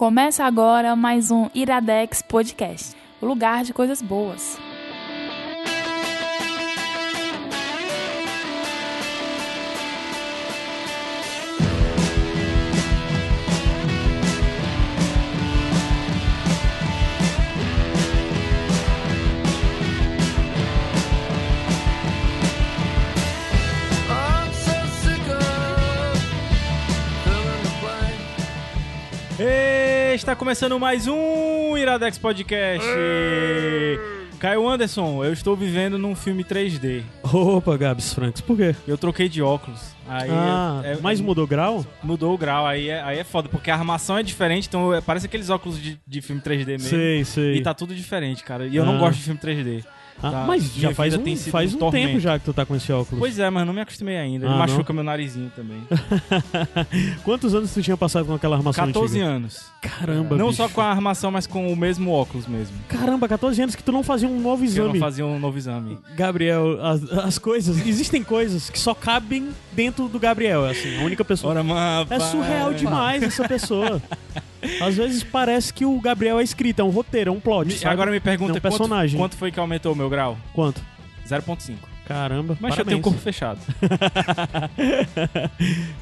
Começa agora mais um Iradex Podcast, o lugar de coisas boas. Está começando mais um Iradex Podcast. Caio Anderson, eu estou vivendo num filme 3D. Opa, Gabs Franks, por quê? Eu troquei de óculos. Aí ah, é- é- mas mudou grau? mudou o grau. Aí é, aí é foda, porque a armação é diferente, então é- parece aqueles óculos de, de filme 3D mesmo. Sei, sei. E tá tudo diferente, cara. E eu não Ah. gosto de filme 3D. Ah, tá. mas já faz um, faz um um tempo já que tu tá com esse óculos. Pois é, mas não me acostumei ainda. Ele Ah, machuca meu narizinho também. Quantos anos tu tinha passado com aquela armação 14 antiga? anos. Caramba, Não bicho. só com a armação, mas com o mesmo óculos mesmo. Caramba, 14 anos que tu não fazia um novo Que eu não exame. fazia um novo exame. Gabriel, as, as coisas... Existem coisas que só cabem dentro do Gabriel, é assim. A única pessoa... Ora, mano. É surreal demais essa pessoa. Às vezes parece que o Gabriel é escrito, é um roteiro, é um plot, Me- sabe? Agora me pergunta Não, um quanto, personagem. quanto foi que aumentou o meu grau? Quanto? 0.5. Caramba, Mas eu parabéns. tenho o corpo fechado.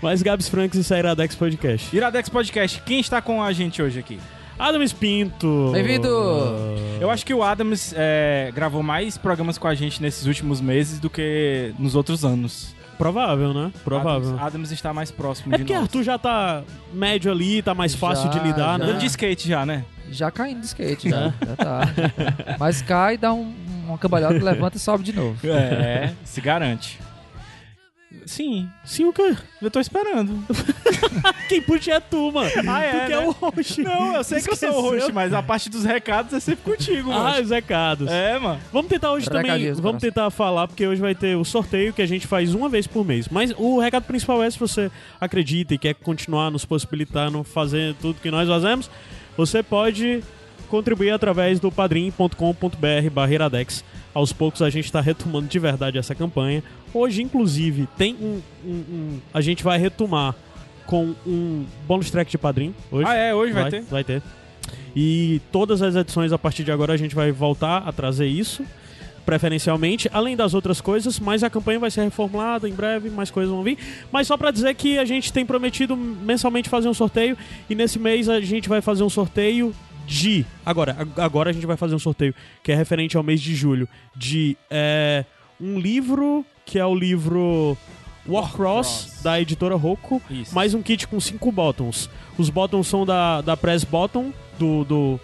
Mas Gabs Franks e Sairadex Podcast. Iradex Podcast, quem está com a gente hoje aqui? Adams Pinto. Bem-vindo. Eu acho que o Adams é, gravou mais programas com a gente nesses últimos meses do que nos outros anos. Provável, né? Provável. Adams, Adams está mais próximo É de porque nós. Arthur já tá médio ali, tá mais fácil Já, de lidar, já. né? Anda de skate já, né? Já caindo de skate, já. já tá. Mas cai, dá um, uma cambalhota, levanta e sobe de novo. É, se garante. Sim, Sim, o quê? eu tô esperando. Quem puxa é tu, mano. Ah, é, tu que é né? o host. Não, eu sei que eu sou o Esqueceu? host, mas a parte dos recados é sempre contigo, Ah, mano. os recados. É, mano. Vamos tentar hoje também, Recadinhos vamos tentar falar, porque hoje vai ter o sorteio que a gente faz uma vez por mês. Mas o recado principal é se você acredita e quer continuar nos possibilitando fazer tudo que nós fazemos, você pode contribuir através do padrim.com.br barreiradex. Aos poucos a gente está retomando de verdade essa campanha. Hoje, inclusive, tem um, um- um- A gente vai retomar com um bônus track de padrim. Hoje. Ah, é, hoje vai, ter? Vai ter. E todas as edições a partir de agora a gente vai voltar a trazer isso, preferencialmente, além das outras coisas, mas a campanha vai ser reformulada em breve, mais coisas vão vir. Mas só pra dizer que a gente tem prometido mensalmente fazer um sorteio e nesse mês a gente vai fazer um sorteio de. Agora, ag- agora a gente vai fazer um sorteio que é referente ao mês de julho de é, um livro que é o livro Warcross, Warcross. da editora Roku, Isso. mais um kit com cinco bottoms. Os bottoms são da, da Press Bottom, do, do.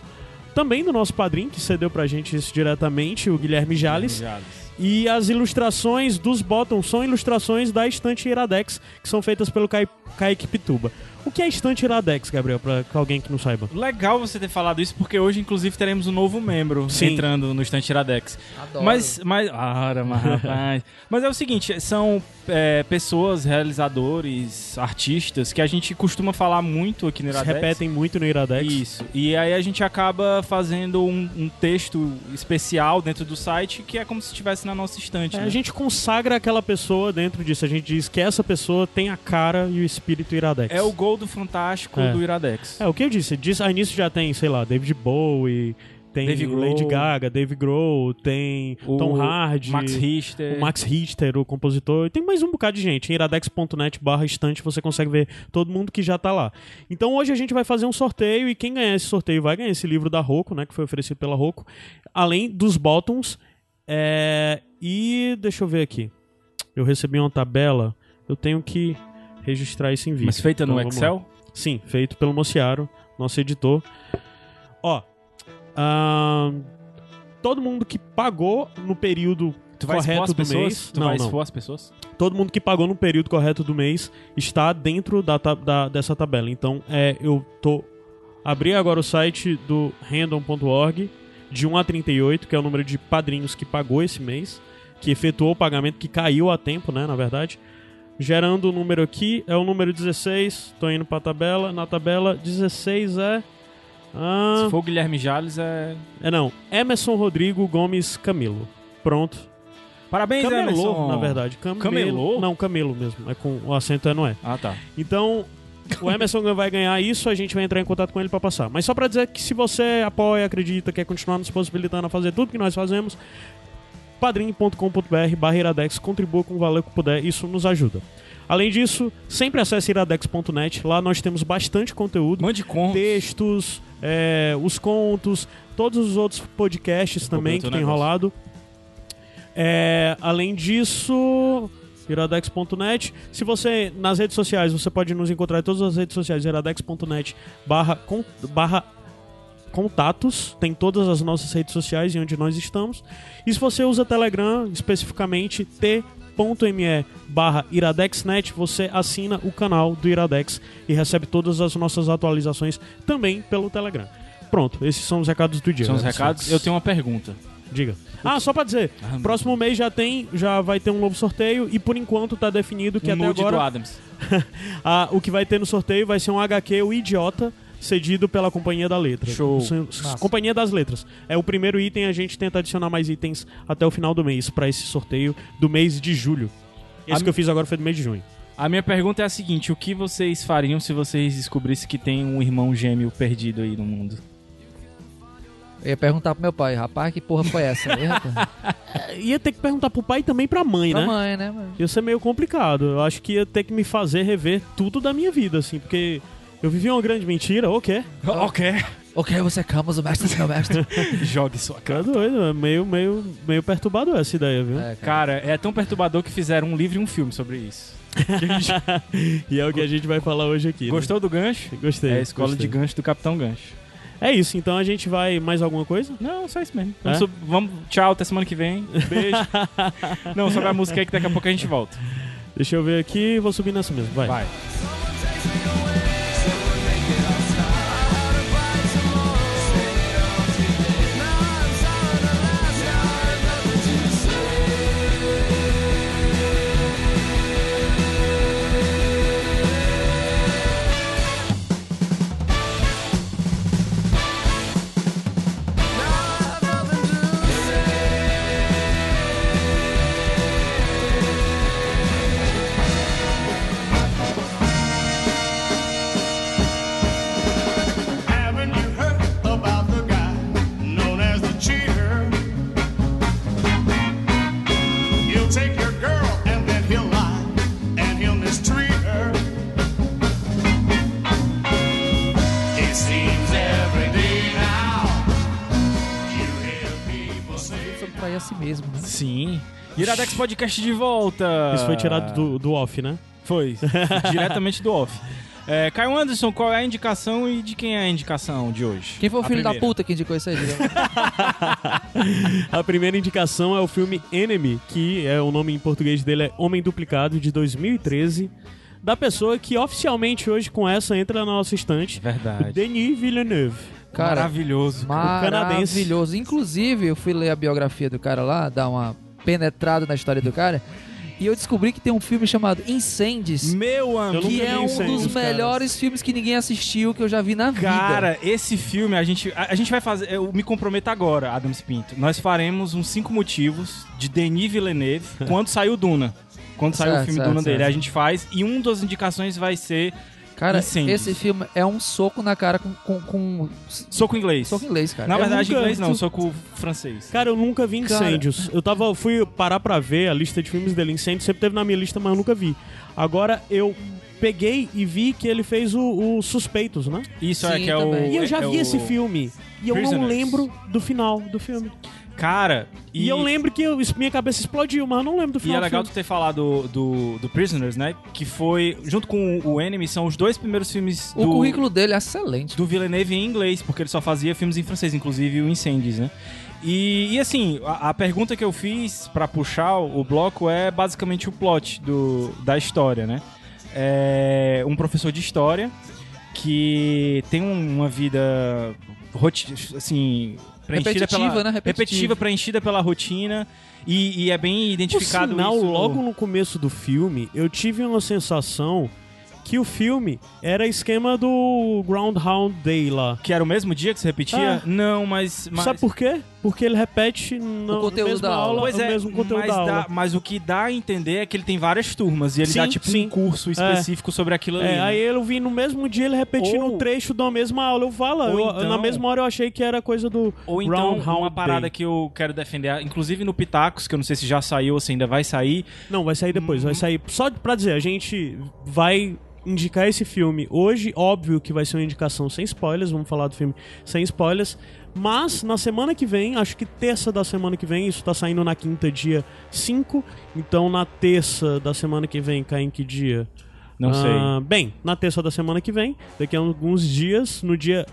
Também do nosso padrinho, que cedeu pra gente isso diretamente, o Guilherme Jales. Jales. E as ilustrações dos bottoms são ilustrações da estante Iradex, que são feitas pelo Kai, Kaique Pituba. O que é estante Iradex, Gabriel, pra alguém que não saiba? Legal você ter falado isso, porque hoje, inclusive, teremos um novo membro Sim. entrando no Estante Iradex. Adoro. Mas, mas, ora, mas, rapaz. mas é o seguinte, são é, pessoas, realizadores, artistas que a gente costuma falar muito aqui no Se Iradex. repetem muito no Iradex. Isso. E aí a gente acaba fazendo um, um texto especial dentro do site que é como se estivesse na nossa estante. É, né? a gente consagra aquela pessoa dentro disso. A gente diz que essa pessoa tem a cara e o espírito Iradex. É o gol do fantástico É. do Iradex. É, o que eu disse. Diz, aí nisso já tem, sei lá, David Bowie, tem Dave Grohl. Lady Gaga, Dave Grohl, tem O Tom Hardy, Max Richter. o Max Richter, o compositor. E tem mais um bocado de gente. Em iradex.net barra estante você consegue ver todo mundo que já tá lá. Então hoje a gente vai fazer um sorteio e quem ganhar esse sorteio vai ganhar esse livro da Roku, né, que foi oferecido pela Roku. Além dos bottoms. É... E deixa eu ver aqui. Eu recebi uma tabela. Eu tenho que registrar isso em vídeo. Mas feita Então, no vamos lá. Excel? Sim, feito pelo Mociaro, nosso editor. Ó, ahn, todo mundo que pagou no período Tu correto do pessoas? mês, Tu não, vai não. expor as pessoas? todo mundo que pagou no período correto do mês está dentro da, da- dessa tabela. Então, é, eu tô abri agora o site do random.org de 1 a 38, que é o número de padrinhos que pagou esse mês, que efetuou o pagamento que caiu a tempo, né, na verdade. Gerando o número aqui, é o número 16. Tô indo pra tabela. Na tabela, 16 é. Ah, Se for o Guilherme Jales, é. é não. Emerson Rodrigo Gomes Camilo. Pronto. Parabéns, Camelô, Emerson. na verdade. Camelo. Camelô? Não, Camelo mesmo. É com o acento é não é. Ah, tá. Então, O Emerson vai ganhar isso, a gente vai entrar em contato com ele pra passar. Mas só pra dizer que se você apoia, acredita, quer continuar nos possibilitando a fazer tudo que nós fazemos, padrim.com.br barra iradex, contribua com o valor que puder, isso nos ajuda. Além disso, sempre acesse iradex.net, lá nós temos bastante conteúdo, Mande contos. textos, é, os contos, todos os outros podcasts também que tem negócio. rolado. É, além disso, iradex.net. Se você, nas redes sociais, você pode nos encontrar em todas as redes sociais, iradex.net barra, barra contatos, tem todas as nossas redes sociais e onde nós estamos. E se você usa Telegram, especificamente t.me barra iradexnet, você assina o canal do Iradex e recebe todas as nossas atualizações também pelo Telegram. Pronto, esses são os recados do dia. São os Emerson. recados. Eu tenho uma pergunta. Diga. Ah, só pra dizer, Ah, próximo mês já tem, já vai ter um novo sorteio e por enquanto tá definido que um até agora do Adams. ah, o que vai ter no sorteio vai ser um HQ O Idiota, cedido pela Companhia da Letra. Show. S- Massa. Companhia das Letras. É o primeiro item, a gente tenta adicionar mais itens até o final do mês pra esse sorteio do mês de julho. Esse A que eu fiz agora foi do mês de junho. A minha pergunta é a seguinte: o que vocês fariam se vocês descobrissem que tem um irmão gêmeo perdido aí no mundo? Eu ia perguntar pro meu pai, rapaz, que porra foi essa aí, rapaz? É, Ia ter que perguntar pro pai e também pra mãe, Pra né? mãe, né, mano? Ia ser meio complicado. Eu acho que ia ter que me fazer rever tudo da minha vida, assim, porque eu vivi uma grande mentira, o quê? Ok. Ok, você calma, o mestre, meu mestre. Jogue sua Tá cara. doido, é meio, meio, meio perturbador essa ideia, viu? É, cara. Cara, é tão perturbador que fizeram um livro e um filme sobre isso. E é o que a gente vai falar hoje aqui. né? Gostou do gancho? Gostei. É a escola gostei. de gancho do Capitão Gancho. É isso, então a gente vai. Mais alguma coisa? Não, só isso mesmo. É? Vamos, sub- vamos- tchau, até semana que vem. Beijo. Não, sobre a música aí que daqui a pouco a gente volta. Deixa eu ver aqui, vou subir nessa mesmo. Vai. Vai. A si mesmo, né? Sim. Iradex Podcast de volta. Isso foi tirado do, do off, né? Foi. Diretamente do off. É, Caio Anderson, qual é a indicação e de quem é a indicação de hoje? Quem foi o A filho da primeira. puta que indicou isso aí? A primeira indicação é o filme Enemy, que é o nome em português dele é Homem Duplicado, de 2013. Da pessoa que oficialmente hoje com essa entra na nossa estante. Verdade. Denis Villeneuve. Cara, Maravilhoso. canadense. maravilhoso. Inclusive, eu fui ler a biografia do cara lá, dar uma penetrada na história do cara, e eu descobri que tem um filme chamado Incêndios, Meu amigo. que é um dos cara. melhores filmes que ninguém assistiu que eu já vi na vida. Cara, esse filme, a gente, a, a gente vai fazer. Eu me comprometo agora, Adams Pinto. Nós faremos uns cinco motivos de Denis Villeneuve quando sair o Duna. Quando sair o filme certo, Duna dele. certo. A gente faz. E uma das indicações vai ser Cara, Incêndios. esse filme é um soco na cara com, com, com soco inglês. soco inglês, cara. Na É verdade, nunca- inglês não, soco francês. Cara, eu nunca vi Cara. Incêndios. Eu tava, fui parar pra ver a lista de filmes dele. Incêndios sempre teve na minha lista, mas eu nunca vi. Agora eu peguei e vi que ele fez o, o Suspeitos, né? Isso é Sim, que é o. também. E eu já é vi o- esse filme. E eu não Prisoners. lembro do final do filme. Cara, E, eu lembro que eu- minha cabeça explodiu, mas eu não lembro do E final é do legal tu filme. ter falado do, do Prisoners, né? Que foi, junto com o Enemy, são os dois primeiros filmes O do, currículo dele é excelente. do Villeneuve em inglês, porque ele só fazia filmes em francês, inclusive o Incêndios, né? E, e assim, a, a pergunta que eu fiz pra puxar o, o bloco é basicamente o plot do, da história, né? É um professor de história que tem um- uma vida roti- assim preenchida Repetitiva, pela né? Repetitiva. repetitiva, preenchida pela rotina e, e é bem Por identificado sinal, isso. logo no começo do filme, eu tive uma sensação que o filme era esquema do Groundhound Day lá. Que era o mesmo dia que se repetia? Ah. Não, mas, mas Sabe por quê? Porque ele repete no, O conteúdo da aula. Pois o é, mesmo conteúdo mas, da aula. dá- mas o que dá a entender é que ele tem várias turmas e ele Sim, dá tipo sim. um curso específico sobre aquilo ali. É, né? aí eu vi no mesmo dia ele repetindo Ou- o trecho da mesma aula. Eu falo, eu- então- na mesma hora eu achei que era coisa do Ou então, Groundhog uma parada Day. que eu quero defender, inclusive no Pitacos, que eu não sei se já saiu ou se ainda vai sair. Não, vai sair depois, Uhum. vai sair. Só pra dizer, a gente vai indicar esse filme hoje, óbvio que vai ser uma indicação sem spoilers, vamos falar do filme sem spoilers. Mas na semana que vem, acho que terça da semana que vem, isso tá saindo na quinta, dia 5. Então na terça da semana que vem, cai em que dia? Não Ah, sei. Bem, na terça da semana que vem, daqui a alguns dias, no dia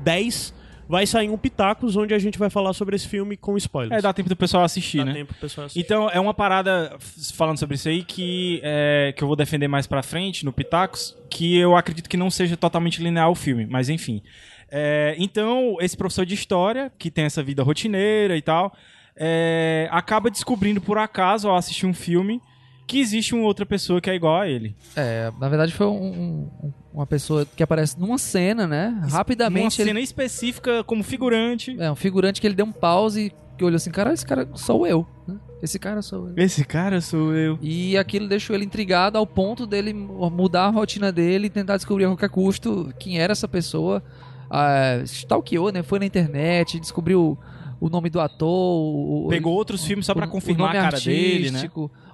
10, vai sair um Pitacos, onde a gente vai falar sobre esse filme com spoilers. É, dá tempo do pessoal assistir, Dá né? tempo pro pessoal assistir. Então, é uma parada, falando sobre isso aí, que, é, que eu vou defender mais pra frente, no Pitacos, que eu acredito que não seja totalmente linear o filme, mas enfim. É, então, esse professor de história, que tem essa vida rotineira e tal, é, acaba descobrindo por acaso, ao assistir um filme, que existe uma outra pessoa que é igual a ele. É, na verdade foi um- um- uma pessoa que aparece numa cena, né? Uma Rapidamente ele cena específica como figurante. é um figurante que ele deu um pause que olhou assim, cara, esse cara sou eu, né? Esse cara sou eu. Esse cara sou eu. E aquilo deixou ele intrigado ao ponto dele mudar a rotina dele e tentar descobrir a qualquer custo quem era essa pessoa. Ah, stalkeou, né? Foi na internet, descobriu o nome do ator. o- Pegou outros filmes só pra o- confirmar o a cara dele, né?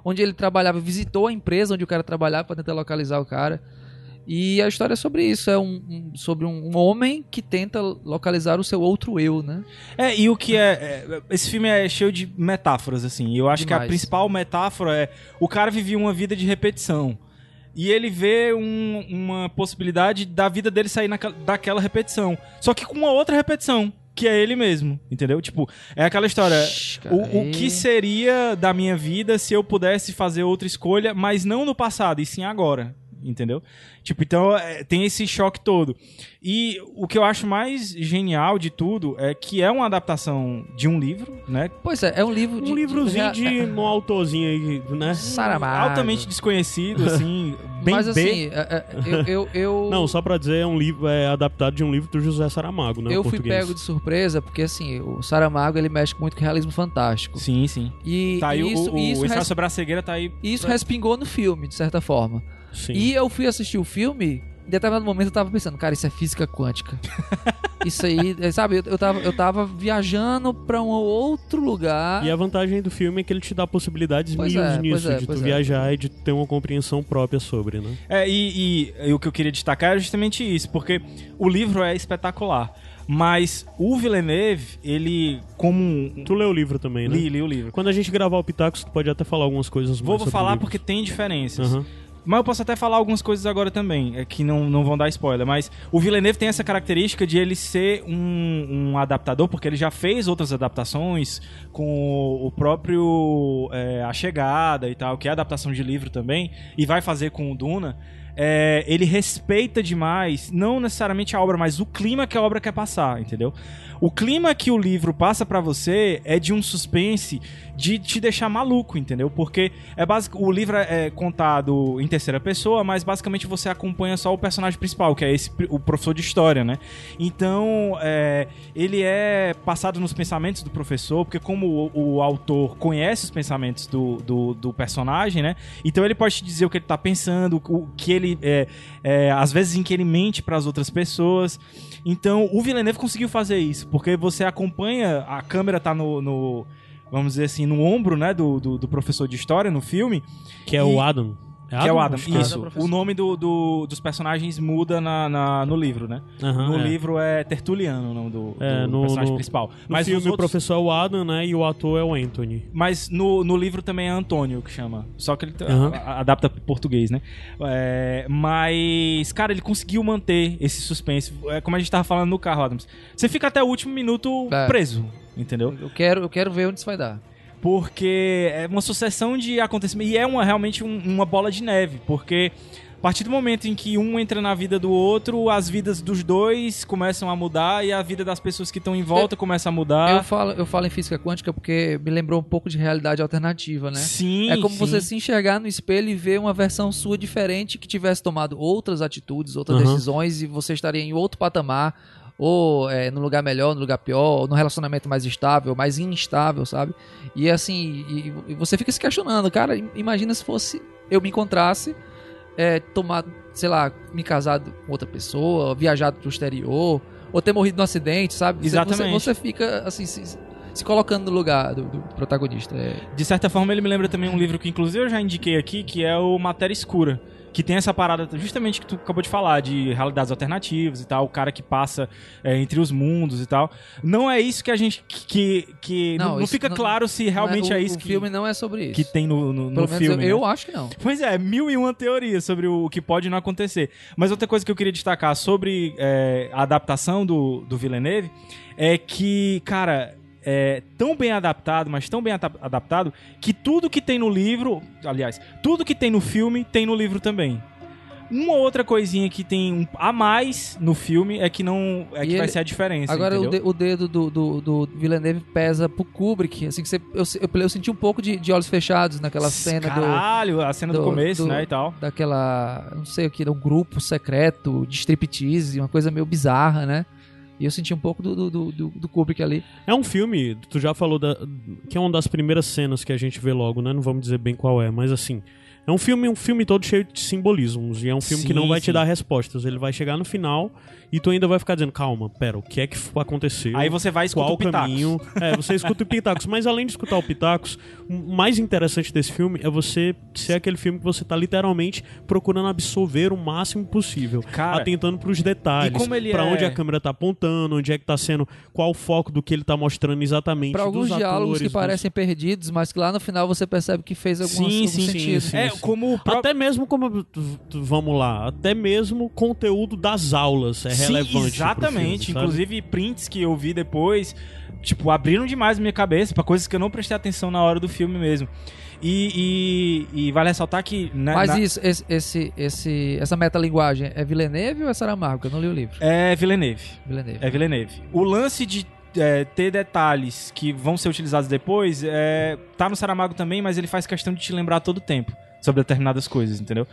Onde ele trabalhava, visitou a empresa onde o cara trabalhava pra tentar localizar o cara. E a história é sobre isso, é um, um- sobre um, um homem que tenta localizar o seu outro eu, né? É, e o que é, é, Esse filme é cheio de metáforas, assim. E eu acho que a Demais. principal metáfora é. O cara vivia uma vida de repetição. E ele vê um- uma possibilidade da vida dele sair naquela- daquela repetição. Só que com uma outra repetição, que é ele mesmo. Entendeu? Tipo, é aquela história. O, o que seria da minha vida se eu pudesse fazer outra escolha, mas não no passado, e sim agora? Entendeu? Tipo, então é, tem esse choque todo. E o que eu acho mais genial de tudo é que é uma adaptação de um livro, né? Pois é, é um livro de. Um livrozinho de- de um autorzinho aí, né? Saramago. Altamente desconhecido, assim, bem Mas B. assim, é- é, eu, eu, eu, Não, só pra dizer, é um livro é adaptado de um livro do José Saramago, né? eu o fui português. pego de surpresa, porque assim, o Saramago ele mexe muito com realismo fantástico. Sim, sim. E Tá aí o- isso, o, o, isso, ensaio res- sobre a cegueira tá aí. isso respingou no filme, de certa forma. Sim. E eu fui assistir o filme, em determinado momento eu tava pensando, cara, isso é física quântica. isso aí, é, sabe, eu, eu, tava, eu tava viajando pra um outro lugar. E a vantagem do filme é que ele te dá possibilidades Pois mil é, nisso, é, de tu é. viajar e de ter uma compreensão própria sobre, né? É, e, e- e o que eu queria destacar era justamente isso, porque o livro é espetacular. Mas o Villeneuve, ele, como um. Tu leu o livro também, né? Li, li o livro. Quando a gente gravar o Pitacos, tu pode até falar algumas coisas Vou, mais vou sobre falar porque tem diferenças. Aham. Mas eu posso até falar algumas coisas agora também, é, que não, não vão dar spoiler. Mas o Villeneuve tem essa característica de ele ser um, um adaptador, porque ele já fez outras adaptações com o próprio é, A Chegada e tal, que é adaptação de livro também, e vai fazer com o Duna. É, ele respeita demais, não necessariamente a obra, mas o clima que a obra quer passar, entendeu? O clima que o livro passa pra você é de um suspense de te deixar maluco, entendeu? Porque é basic... o livro é contado em terceira pessoa, mas basicamente você acompanha só o personagem principal, que é esse o professor de história, né? Então, é, ele é passado nos pensamentos do professor, porque como o, o autor conhece os pensamentos do, do, do personagem, né? Então ele pode te dizer o que ele tá pensando, o que ele é, é, às vezes em que ele mente para as outras pessoas. Então, o Villeneuve conseguiu fazer isso, porque você acompanha, a câmera tá no, no- vamos dizer assim, no ombro, né, do, do, do professor de história no filme, Que é E- o Adam. Que é o Adam. Acho que é. Isso. O nome do, do- dos personagens muda na, na- no livro, né? Aham, no é. livro é Tertuliano o nome do, É, do no- personagem no- principal. No Mas, filme nos o outros- professor é o Adam, né? E o ator é o Anthony. mas no, no livro também é Antônio que chama. Só que ele a- adapta pro português, né? É, mas, cara, ele conseguiu manter esse suspense. É como a gente tava falando no carro, Adams. Você fica até o último minuto É. preso, entendeu? Eu quero, eu quero ver onde isso vai dar. Porque é uma sucessão de acontecimentos e é uma, realmente um- uma bola de neve, porque a partir do momento em que um entra na vida do outro, as vidas dos dois começam a mudar e a vida das pessoas que estão em volta começa a mudar. Eu falo, eu falo em física quântica porque me lembrou um pouco de realidade alternativa, né? Sim, É como sim. você se enxergar no espelho e ver uma versão sua diferente que tivesse tomado outras atitudes, outras Aham. decisões e você estaria em outro patamar, ou é, no lugar melhor, no lugar pior, ou no relacionamento mais estável, mais instável, sabe? E assim, e, e você fica se questionando, cara, im- imagina se fosse eu me encontrasse, é, tomar, sei lá, me casado com outra pessoa, viajado pro exterior, ou ter morrido num acidente, sabe? Você- Exatamente. Você, você fica assim, se, se colocando no lugar do, do protagonista. É, De certa forma, ele me lembra também um livro que, inclusive, eu já indiquei aqui, que é o Matéria Escura. Que tem essa parada, justamente que tu acabou de falar, de realidades alternativas e tal, o cara que passa é, entre os mundos e tal. Não é isso que a gente. que. que Não, não, não isso fica não- claro se realmente não é, o, isso o que, filme não é sobre isso. que tem no, no, no Pelo menos filme. eu, eu né? acho que não. Pois é, mil e uma teorias sobre o que pode não acontecer. Mas outra coisa que eu queria destacar sobre é, a adaptação do, do Villeneuve é que, cara, é tão bem adaptado, mas tão bem adaptado, que tudo que tem no livro, aliás, tudo que tem no filme tem no livro também. Uma outra coisinha que tem um- a mais no filme é que não é E que vai ele- ser a diferença. Agora o, de- o dedo do, do, do Villeneuve pesa pro Kubrick. Assim, que você, eu, eu, eu senti um pouco de, de olhos fechados naquela cena do, Caralho, a cena do, do- começo, do- né, e tal. daquela. Não sei o que, um grupo secreto de striptease, uma coisa meio bizarra, né? E eu senti um pouco do, do, do, do- Kubrick ali. É um filme, tu já falou da, que é uma das primeiras cenas que a gente vê logo, né? Não vamos dizer bem qual é, mas assim, é um filme, um filme todo cheio de simbolismos e é um filme que Sim, não vai sim. te dar respostas. Ele vai chegar no final e tu ainda vai ficar dizendo, calma, pera, o que é que aconteceu? Aí você vai escutar qual o Pitacos. caminho? É, você escuta o Pitacos, mas além de escutar o Pitacos, o mais interessante desse filme é você ser aquele filme que você tá literalmente procurando absorver o máximo possível, Cara, atentando pros detalhes, e pra é- onde a câmera tá apontando, onde é que tá sendo, qual o foco do que ele tá mostrando exatamente. Pra alguns dos diálogos atores, que dos- parecem perdidos, mas que lá no final você percebe que fez algum, Sim, algum sim, sim, sentido. sim. É, como o próprio Até mesmo como. Vamos lá, até mesmo conteúdo das aulas é Sim, relevante. exatamente. filme? Inclusive, prints que eu vi depois, tipo, abriram demais minha cabeça pra coisas que eu não prestei atenção na hora do filme mesmo. E, e, e vale ressaltar que. né, Mas na- isso, esse, esse, esse, essa metalinguagem é Villeneuve ou é Saramago? Eu não li o livro. É Villeneuve. Villeneuve. É Villeneuve. O lance de é, ter detalhes que vão ser utilizados depois é, tá no Saramago também, mas ele faz questão de te lembrar todo o tempo sobre determinadas coisas, entendeu?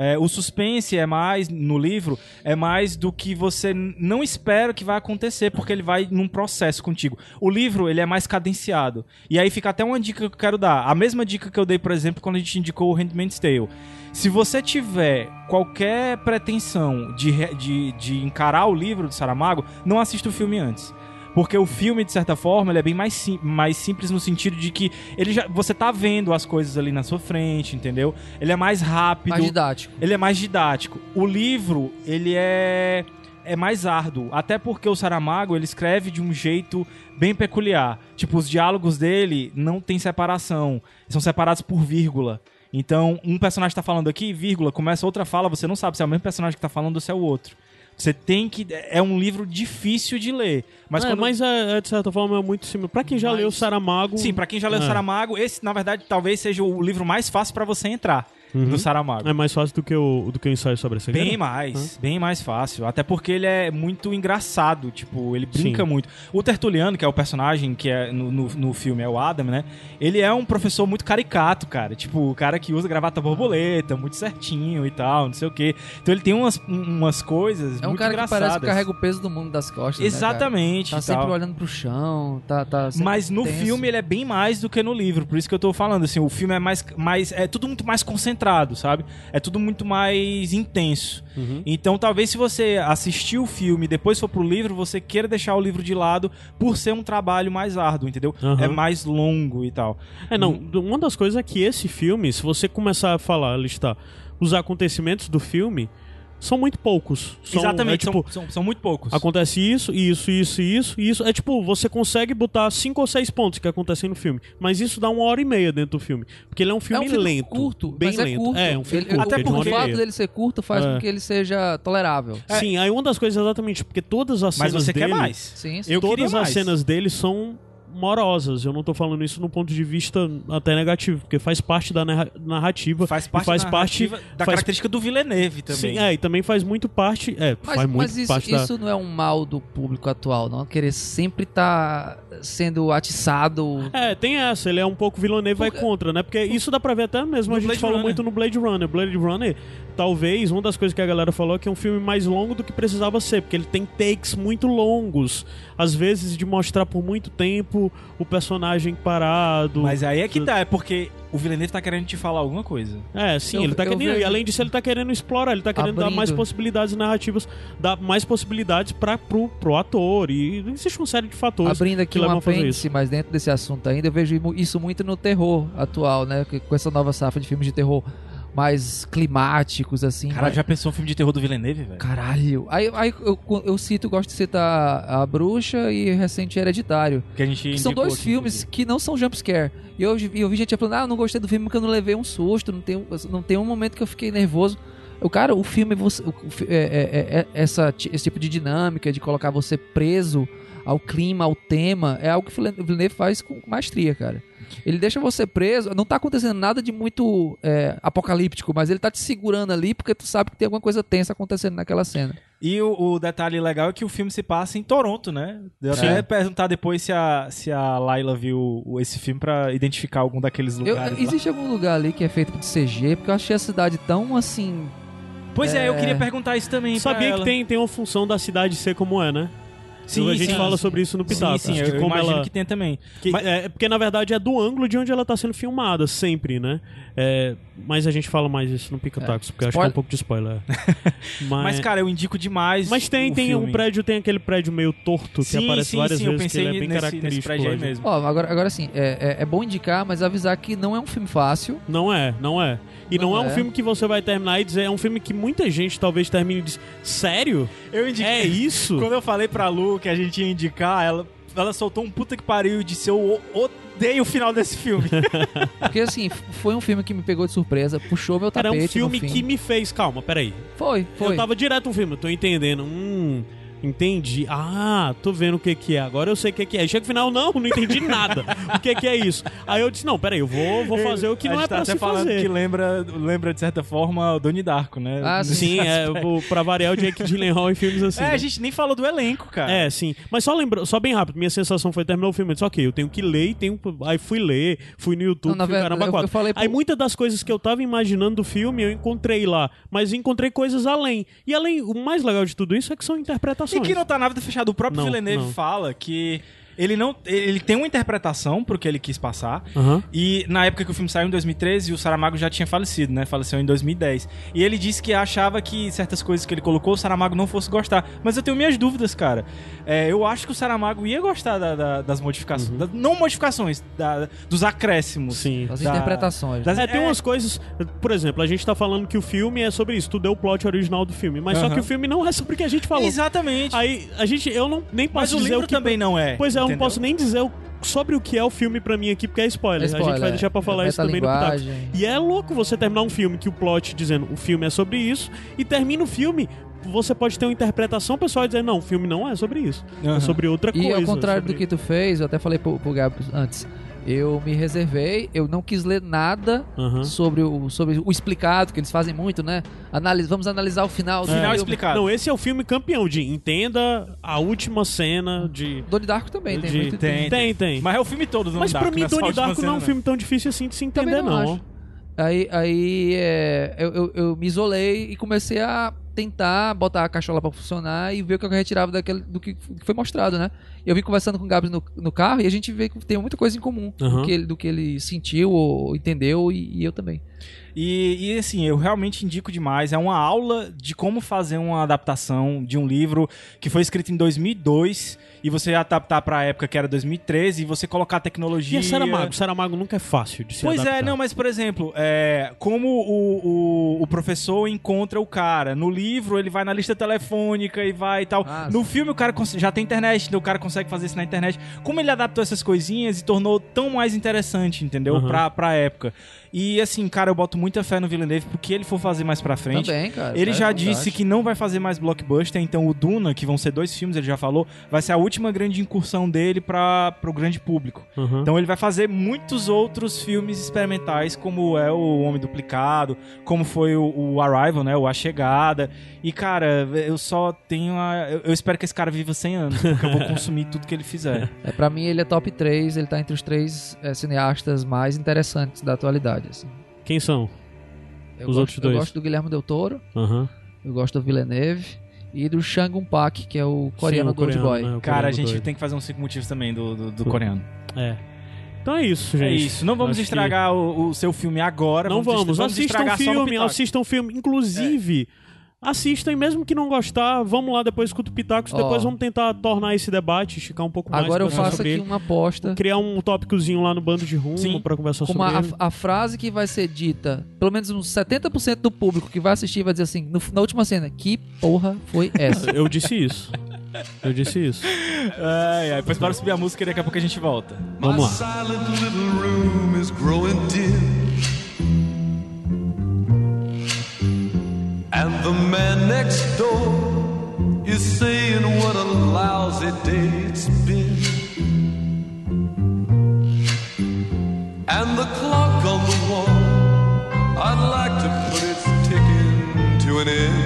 É, o suspense é mais, no livro, é mais do que você não espera que vai acontecer, porque ele vai num processo contigo. O livro, ele é mais cadenciado. E aí fica até uma dica que eu quero dar. A mesma dica que eu dei, por exemplo, quando a gente indicou o Handmaid's Tale. Se você tiver qualquer pretensão de, de, de encarar o livro do Saramago, não assista o filme antes. Porque o filme, de certa forma, ele é bem mais, sim- mais simples no sentido de que ele já, você tá vendo as coisas ali na sua frente, entendeu? Ele é mais rápido. Mais didático. Ele é mais didático. O livro, ele é é mais árduo, até porque o Saramago, ele escreve de um jeito bem peculiar. Tipo, os diálogos dele não tem separação, são separados por vírgula. Então, um personagem tá falando aqui, vírgula, começa outra fala, você não sabe se é o mesmo personagem que tá falando ou se é o outro. Você tem que. É um livro difícil de ler. Mas é, quando. mas é, é, de certa forma é muito similar. Pra quem já Mas- leu Saramago. Sim, pra quem já leu é. Saramago, esse, na verdade, talvez seja o livro mais fácil pra você entrar Uhum. do Saramago. É mais fácil do que o, do que o ensaio sobre a cegueira? Bem mais, bem mais fácil. Até porque ele é muito engraçado, tipo, ele brinca Sim. muito. O Tertuliano, que é o personagem que é no, no, no filme, é o Adam, né? Ele é um professor muito caricato, cara. Tipo, o cara que usa gravata borboleta, muito certinho e tal, não sei o quê. Então ele tem umas, umas coisas É um muito cara que engraçadas. parece que carrega o peso do mundo das costas. né, cara? Exatamente. Tá e sempre olhando pro chão, tá, tá sempre Mas no tenso. filme ele é bem mais do que no livro, por isso que eu tô falando, assim, o filme é mais, mais é tudo muito mais concentrado, sabe? É tudo muito mais intenso. Uhum. Então, talvez se você assistir o filme e depois for pro livro, você queira deixar o livro de lado por ser um trabalho mais árduo, entendeu? Aham. É mais longo e tal. É, não. Uma das coisas é que esse filme, se você começar a falar, listar os acontecimentos do filme, são muito poucos. São, Exatamente, é, tipo, são, são, são muito poucos. Acontece isso, isso, isso, isso, isso. É tipo, você consegue botar cinco ou seis pontos que acontecem no filme. Mas isso dá uma hora e meia dentro do filme. Porque ele é um É filme, um filme lento. curto, bem mas lento. é curto. É, um filme Ele- curto. até é de uma o fato dele ser curto faz É. com que ele seja tolerável. Sim, aí uma das coisas é exatamente, porque todas as Mas cenas você dele... quer mais. Sim, sim. Eu todas queria as mais. cenas dele são morosas. Eu não tô falando isso no ponto de vista até negativo, porque faz parte da narra- narrativa. Faz parte, faz da, parte da faz- característica do Villeneuve também. Sim, é, e também faz muito parte. É, Mas, faz muito mas isso, parte da. isso não é um mal do público atual, não? Querer sempre estar sendo atiçado. É, tem essa, ele é um pouco Villeneuve vai Porque- contra, né? Porque isso dá pra ver até mesmo, No a gente Blade falou Runner. muito no Blade Runner. Blade Runner talvez uma das coisas que a galera falou é que é um filme mais longo do que precisava ser, porque ele tem takes muito longos, às vezes de mostrar por muito tempo o personagem parado. Mas aí é que tá, é porque o Villeneuve tá querendo te falar alguma coisa. É, sim, Eu- ele tá querendo. vejo- E além disso, ele tá querendo explorar, ele tá querendo dar mais Abrindo. possibilidades narrativas, dar mais possibilidades para pro, pro ator. E existe uma série de fatores Abrindo aqui que um apêndice, mas dentro desse assunto ainda, eu vejo isso muito no terror atual, né? Que- Com essa nova safra de filmes de terror mais climáticos, assim. Cara, mais- já pensou um filme de terror do Villeneuve, velho? Caralho. Aí, aí eu, eu cito, gosto de citar A Bruxa e recente Hereditário. Que a gente Que são dois filmes que não são jumpscare. E eu, eu vi gente falando, ah, eu não gostei do filme porque eu não levei um susto, não tem, um- não tem um momento que eu fiquei nervoso. Eu, cara, o filme, você, o- o é- é- é- é- essa, esse tipo de dinâmica de colocar você preso ao clima, ao tema, é algo que o o Villeneuve faz com maestria, cara. Ele deixa você preso, não tá acontecendo nada de muito é, apocalíptico, mas ele tá te segurando ali porque tu sabe que tem alguma coisa tensa acontecendo naquela cena. E o, o detalhe legal é que o filme se passa em Toronto, né? Eu Sim. até perguntar depois se a, se a Laila viu esse filme pra identificar algum daqueles Eu- lugares. lá. existe algum lugar ali que é feito de CG, porque eu achei a cidade tão assim. Pois é, eu É. queria perguntar isso também. pra Sabia ela. que tem, tem uma função da cidade ser como é, né? Sim, a gente sim, fala sobre isso no Pitaco. Sim, sim, eu, como imagino ela- que tem também. Que- Mas- é, porque na verdade é do ângulo de onde ela tá sendo filmada, sempre, né? É, mas a gente fala mais isso no Pica Tacos, porque eu acho que é um pouco de spoiler. mas, Mas, cara, eu indico demais. mas tem, o tem um filme. prédio, tem aquele prédio meio torto que sim, aparece sim, várias sim, eu vezes, pensei que ele é bem nesse, nesse característico. prédio aí hoje. mesmo. Ó, agora, agora sim, é, é, é bom indicar, mas avisar que não é um filme fácil. Não é, não é. E não, Não é um é. filme que você vai terminar e dizer, é um filme que muita gente talvez termine e diz, sério? Eu indiquei. É isso? Quando eu falei pra Lu que a gente ia indicar, ela, ela soltou um puta que pariu e disse: Eu o- odeio o final desse filme. Porque assim, foi um filme que me pegou de surpresa, puxou meu Era tapete. um filme que me fez, calma, peraí. Foi, foi. Eu tava direto no filme, eu tô entendendo. Hum, entendi. Ah, tô vendo o que que é. Agora eu sei o que que é. Chega no final, não, não entendi nada. o que que é isso? Aí eu disse, não, peraí, eu vou, vou fazer o que A não é tá pra até se falando fazer. que lembra, lembra, de certa forma, o Donnie Darko, né? Ah, Nesse Sim, é, pra variar o Jake Gyllenhaal em filmes assim. É, né? a gente nem falou do elenco, cara. É, sim. Mas só lembra, só bem rápido, minha sensação foi terminar o filme. Eu disse, ok, eu tenho que ler e tenho. Aí fui ler, fui no YouTube, Não, na fui verdade, caramba eu- quatro. eu falei pro- Aí muitas das coisas que eu tava imaginando do filme eu encontrei lá. Mas encontrei coisas além. E além, o mais legal de tudo isso é que são E interpretações. que não tá nada fechado. O próprio Villeneuve fala que ele não. Ele tem uma interpretação pro que ele quis passar. Aham. E na época que o filme saiu, em 2013, o Saramago já tinha falecido, né? Faleceu em 2010. E ele disse que achava que certas coisas que ele colocou, o Saramago não fosse gostar. Mas eu tenho minhas dúvidas, cara. É, eu acho que o Saramago ia gostar da- da- das modificações. da- não modificações, da- dos acréscimos. Sim. As da- interpretações. das- É, tem é, umas coisas. Por exemplo, a gente tá falando que o filme é sobre isso. Tu deu o plot original do filme. Mas só Aham. que o filme não é sobre o que a gente falou. Exatamente. Aí, a gente. Eu não nem Mas posso o dizer livro o que. também não é. Pois é, eu não entendeu? posso nem dizer o- sobre o que é o filme pra mim aqui, porque é spoiler. É a gente spoiler, vai deixar pra é falar isso também no Pitaco. E é louco você terminar um filme que o plot dizendo o filme é sobre isso, e termina o filme, você pode ter uma interpretação pessoal e dizer, não, o filme não é sobre isso. É Aham. sobre outra E coisa. ao contrário do que tu fez, eu até falei pro, pro Gabo antes. Eu me reservei, eu não quis ler nada Aham. sobre, o, sobre o explicado, que eles fazem muito, né? Analis, vamos analisar o final do Final filme. explicado. Não, esse é o filme campeão de entenda a última cena de. Donnie Darko também tem de- muito tem. Tem, tem. Mas é o filme todo do Mas pra Darko, mim, não é só a Donnie última Darko não é um filme tão difícil assim de se Também entender, não não. Aí, aí é, eu, eu, eu me isolei e comecei a tentar botar a cachola pra funcionar e ver o que eu retirava daquele, do que foi mostrado, né? Eu vim conversando com o Gabs no, no carro e a gente vê que tem muita coisa em comum Aham. do, que ele, do que ele sentiu ou entendeu e, e eu também. E, e, assim, eu realmente indico demais. É uma aula de como fazer uma adaptação de um livro que foi escrito em 2002 e você adaptar pra época que era 2013 e você colocar E tecnologia. a Saramago? Saramago nunca é fácil de se Pois adaptar. é, não, mas por exemplo, é, como o, o, o professor encontra o cara. No livro, ele vai na lista telefônica e vai e tal. Ah, no filme, o cara já tem internet, então o cara consegue fazer isso na internet. Como ele adaptou essas coisinhas e tornou tão mais interessante, entendeu? Aham. Pra, pra época. E assim, cara, eu boto muita fé no Villeneuve porque ele for fazer mais pra frente. Também, cara. Ele cara, já é disse que não vai fazer mais blockbuster, então o Duna, que vão ser dois filmes, ele já falou, vai ser a última grande incursão dele para o grande público. Aham. Então ele vai fazer muitos outros filmes experimentais, como é o Homem Duplicado, como foi o, o Arrival, né, o A Chegada. E cara, eu só tenho a... Eu, eu espero que esse cara viva 100 anos, porque eu vou consumir tudo que ele fizer. É, pra mim, ele é top 3, ele tá entre os três é, cineastas mais interessantes da atualidade. Assim. Quem são? Eu Os gosto, outros dois. Eu gosto do Guilherme Del Toro, Aham. eu gosto do Villeneuve e do Shang Pak, que é o coreano Sim, o do Old Boy. né, Cara, a coreano gente doido. tem que fazer uns cinco motivos também do, do, do coreano. É. Então é isso, gente. É isso. Não vamos Acho que- estragar o, o seu filme agora. Não vamos. vamos assistam um filme, assistam um filme. Inclusive, assistam e mesmo que não gostar, vamos lá depois escuta o Pitacos. Ó. Depois vamos tentar tornar esse debate, esticar um pouco mais. Agora eu faço aqui ele. uma aposta Criar um tópicozinho lá no bando de rumo pra conversar com sobre uma, ele. a, a frase que vai ser dita, pelo menos uns 70% do público que vai assistir vai dizer assim, no- na última cena, que porra foi essa? Eu disse isso. Eu disse isso. Ai, ai, depois para subir a música e daqui a pouco a gente volta. Vamos My lá. And the man next door is saying what a lousy day it's been. And the clock on the wall, I'd like to put its ticking to an end.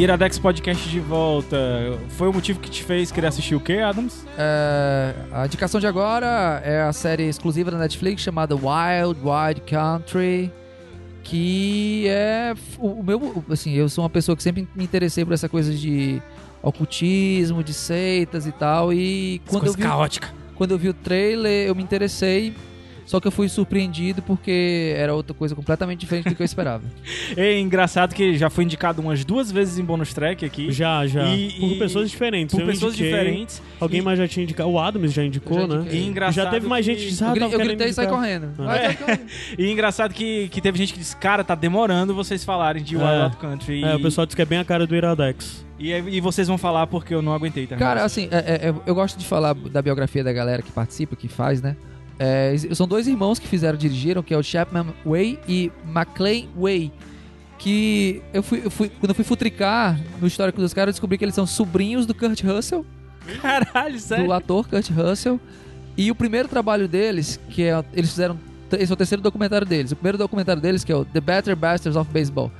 Iradex Podcast de volta. Foi o motivo que te fez querer assistir o quê, Adams? É, a indicação de agora é a série exclusiva da Netflix chamada Wild Wild Country, que é o, o meu, assim, eu sou uma pessoa que sempre me interessei por essa coisa de ocultismo, de seitas e tal, e quando eu vi caótica. quando eu vi o trailer, eu me interessei. Só que eu fui surpreendido porque era outra coisa completamente diferente do que eu esperava. É engraçado que já foi indicado umas duas vezes em bônus track aqui. Já, já. E- por e- pessoas diferentes. Por Eu pessoas indiquei, diferentes. Alguém E- mais já tinha indicado. O Adams já indicou, já né? E engraçado já teve mais que- gente que disse, ah, eu, eu gritei e saí correndo. É. Vai, vai, correndo. E engraçado que, que teve gente que disse, cara, tá demorando vocês falarem de Wild É. Wild Country. É, o pessoal disse que é bem a cara do Iradex. e, e vocês vão falar porque eu não aguentei, tá? Cara, assim, é- é- é- eu gosto de falar da biografia da galera que participa, que faz, né? É, são dois irmãos que fizeram, dirigiram, que é o Chapman Way e McLean Way. Que eu fui, eu fui- quando eu fui futricar no histórico dos caras, eu descobri que eles são sobrinhos do Kurt Russell, Caralho, sério. do ator Kurt Russell. E o primeiro trabalho deles, que é. Eles fizeram. Esse é o terceiro documentário deles. O primeiro documentário deles, que é o The Better Bastards of Baseball.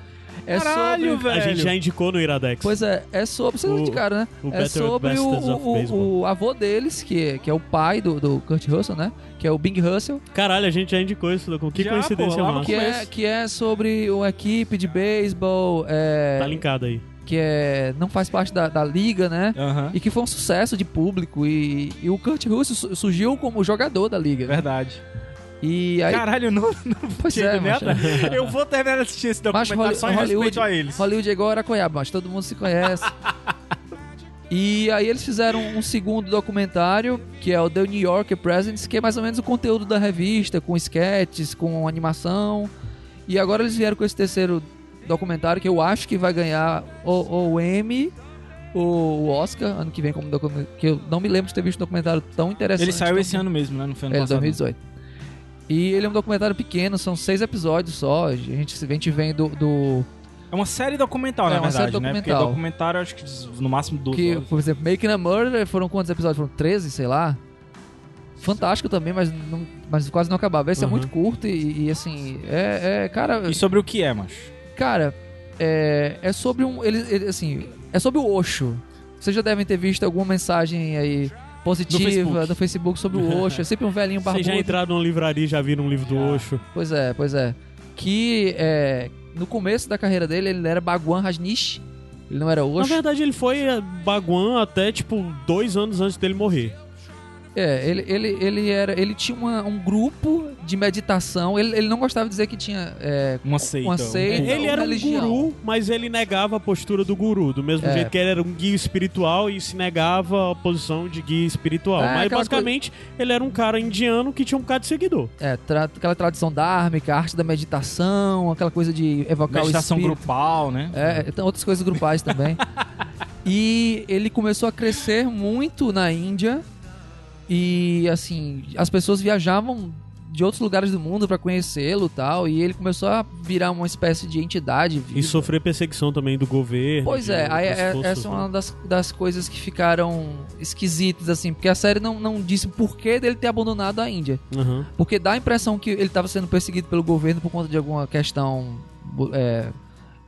É Caralho, sobre. velho. A gente já indicou no Iradex. Pois é, é sobre. Vocês O- indicaram, né? o é sobre o, o- o avô deles, que, que é o pai do, do Kurt Russell, né? Que é o Bing Russell. Caralho, a gente já indicou isso, Lucão. Que Já, coincidência pô, massa. Que é, que é sobre uma equipe de beisebol. É, Tá linkado aí. que é, não faz parte da, da liga, né? Aham. E que foi um sucesso de público. E, e o Kurt Russell su- surgiu como jogador da liga. né? E aí. Caralho, eu não, não Pois é, macho. Eu vou terminar de assistir esse documentário só em respeito a eles. Hollywood é igual Aracoiaba, mas todo mundo se conhece. e aí eles fizeram um segundo documentário, que é o The New Yorker Presents, que é mais ou menos o conteúdo da revista, com sketches, com animação. E agora eles vieram com esse terceiro documentário, que eu acho que vai ganhar o, o Emmy, o, o Oscar, ano que vem, como documentário. Que eu não me lembro de ter visto um documentário tão interessante. Ele saiu esse ano mesmo, né? Não foi ano é, passado. 2018. E ele é um documentário pequeno, são seis episódios só. A gente, a gente vem do, do É uma série documental, É, na uma verdade, série né? Porque documental. documentário, acho que no máximo 12 que, por exemplo, Making a Murder foram quantos episódios? Foram 13, sei lá. Fantástico também, mas, não- mas quase não acabava. Esse Uhum. é muito curto e, e, assim, é, é, cara, E sobre o que é, macho? cara, é, é sobre um, ele, ele, assim, é sobre o Osho. Vocês já devem ter visto alguma mensagem aí positiva Facebook. no Facebook sobre o Osho. É sempre um velhinho Vocês barbudo. já entraram numa livraria e já viram um livro do Osho. Pois é, pois é. Que é, no começo da carreira dele, ele era Bhagwan Rajneesh. Ele não era Na Osho. verdade, ele foi baguan até, tipo, dois anos antes dele morrer. É, ele, ele, ele era. Ele tinha uma- um grupo de meditação. Ele, ele não gostava de dizer que tinha. é, Uma seita. Uma um- seita. Ele era um religião. guru, mas ele negava a postura do guru, do mesmo É. jeito que ele era um guia espiritual e se negava a posição de guia espiritual. É, mas basicamente ele era um cara indiano que tinha um bocado de seguidor. É, tra- aquela tradição dármica, a arte da meditação, aquela coisa de evocar Meditação o espírito. grupal, né? É, tem outras coisas grupais também. e ele começou a crescer muito na Índia. E assim, as pessoas viajavam de outros lugares do mundo pra conhecê-lo e tal. E ele começou a virar uma espécie de entidade. E viva. sofrer perseguição também do governo. Pois é, é- forças, essa é né? uma das, das coisas que ficaram esquisitas, assim, porque a série não, não disse o porquê dele ter abandonado a Índia. Aham. Porque dá a impressão que ele estava sendo perseguido pelo governo por conta de alguma questão é,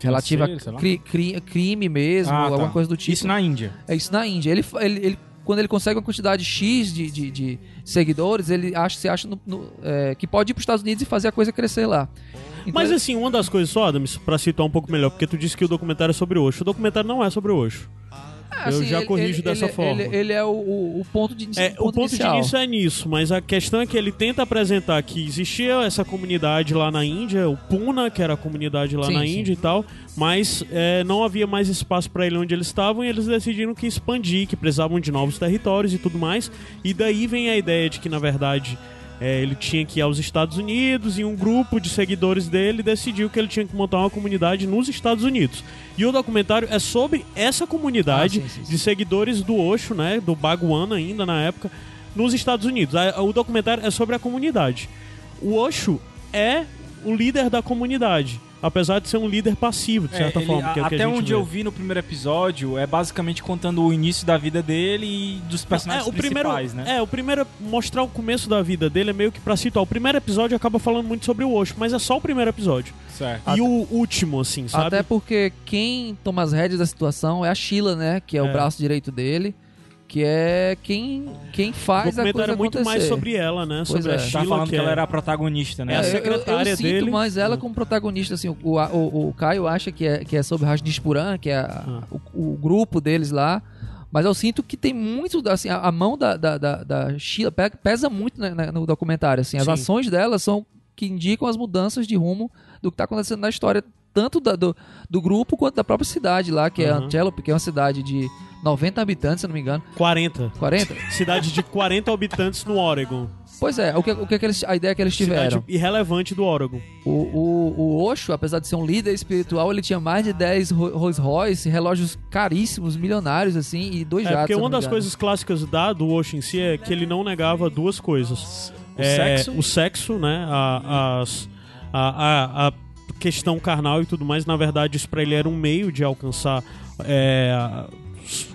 relativa a cri- cri- crime mesmo, Ah, tá. alguma coisa do tipo. Isso na Índia. É isso na Índia. Ele, ele, ele- quando ele consegue uma quantidade X de, de, de seguidores, ele acha, se acha no- no- é, que pode ir para os Estados Unidos e fazer a coisa crescer lá. Então, Mas ele- assim, uma das coisas só, Adams, pra situar um pouco melhor, porque tu disse que o documentário é sobre o Osho. O documentário não é sobre o Osho. É, eu já corrijo dessa ele- forma. Ele, ele é o, o- ponto de É, o ponto inicial. de início é nisso, mas a questão é que ele tenta apresentar que existia essa comunidade lá na Índia, o Puna, que era a comunidade lá Sim, na sim. Índia e tal, mas é, não havia mais espaço para ele onde eles estavam e eles decidiram que expandir, que precisavam de novos territórios e tudo mais. E daí vem a ideia de que, na verdade, é, ele tinha que ir aos Estados Unidos e um grupo de seguidores dele decidiu que ele tinha que montar uma comunidade nos Estados Unidos. E o documentário é sobre essa comunidade Ah, sim, sim, sim. de seguidores do Osho, né, do Bhagwan ainda na época, nos Estados Unidos. O documentário é sobre a comunidade. O Osho é o líder da comunidade, apesar de ser um líder passivo, de É, certa ele- forma. Que é o que a até gente onde vê. eu vi no primeiro episódio, é basicamente contando o início da vida dele e dos personagens é, o primeiro, principais, né? É, o primeiro mostrar o começo da vida dele é meio que pra situar. O primeiro episódio acaba falando muito sobre o Osho, mas é só o primeiro episódio. Certo. E o último, assim, sabe? Até porque quem toma as rédeas da situação é a Sheila, né? Que é, É. o braço direito dele. Que é quem, quem faz a coisa documentário é muito acontecer. mais sobre ela, né? Pois sobre é. a Tá Sheila, tá falando que, é- ela era a protagonista, né? É a É, eu- eu- secretária eu, sinto dele. mais ela como protagonista, assim, o, a- o, o Caio acha que é, que é sobre Rajnishpuram, que é a- Ah. o, o grupo deles lá, mas eu sinto que tem muito, assim, a, a mão da, da, da, da Sheila pe- pesa muito né, né, no documentário, assim, as Sim. ações dela são que indicam as mudanças de rumo do que está acontecendo na história, tanto da- do, do grupo quanto da própria cidade lá, que é Uhum. Antelope, que é uma cidade de 90 habitantes, se eu não me engano, 40. 40? Cidade de 40 habitantes no Oregon. Pois é, o que, o que, que eles, a ideia que eles tiveram? Cidade irrelevante do Oregon. O, o, o Osho, apesar de ser um líder espiritual, ele tinha mais de 10 Ro- Rolls Royce, relógios caríssimos, milionários, assim, e dois É, jatos. porque uma das coisas clássicas da, do Osho em si é que ele não negava duas coisas. O É, sexo? O sexo, né? A, as- a, a, a questão carnal e tudo mais. Na verdade, isso pra ele era um meio de alcançar... é, a-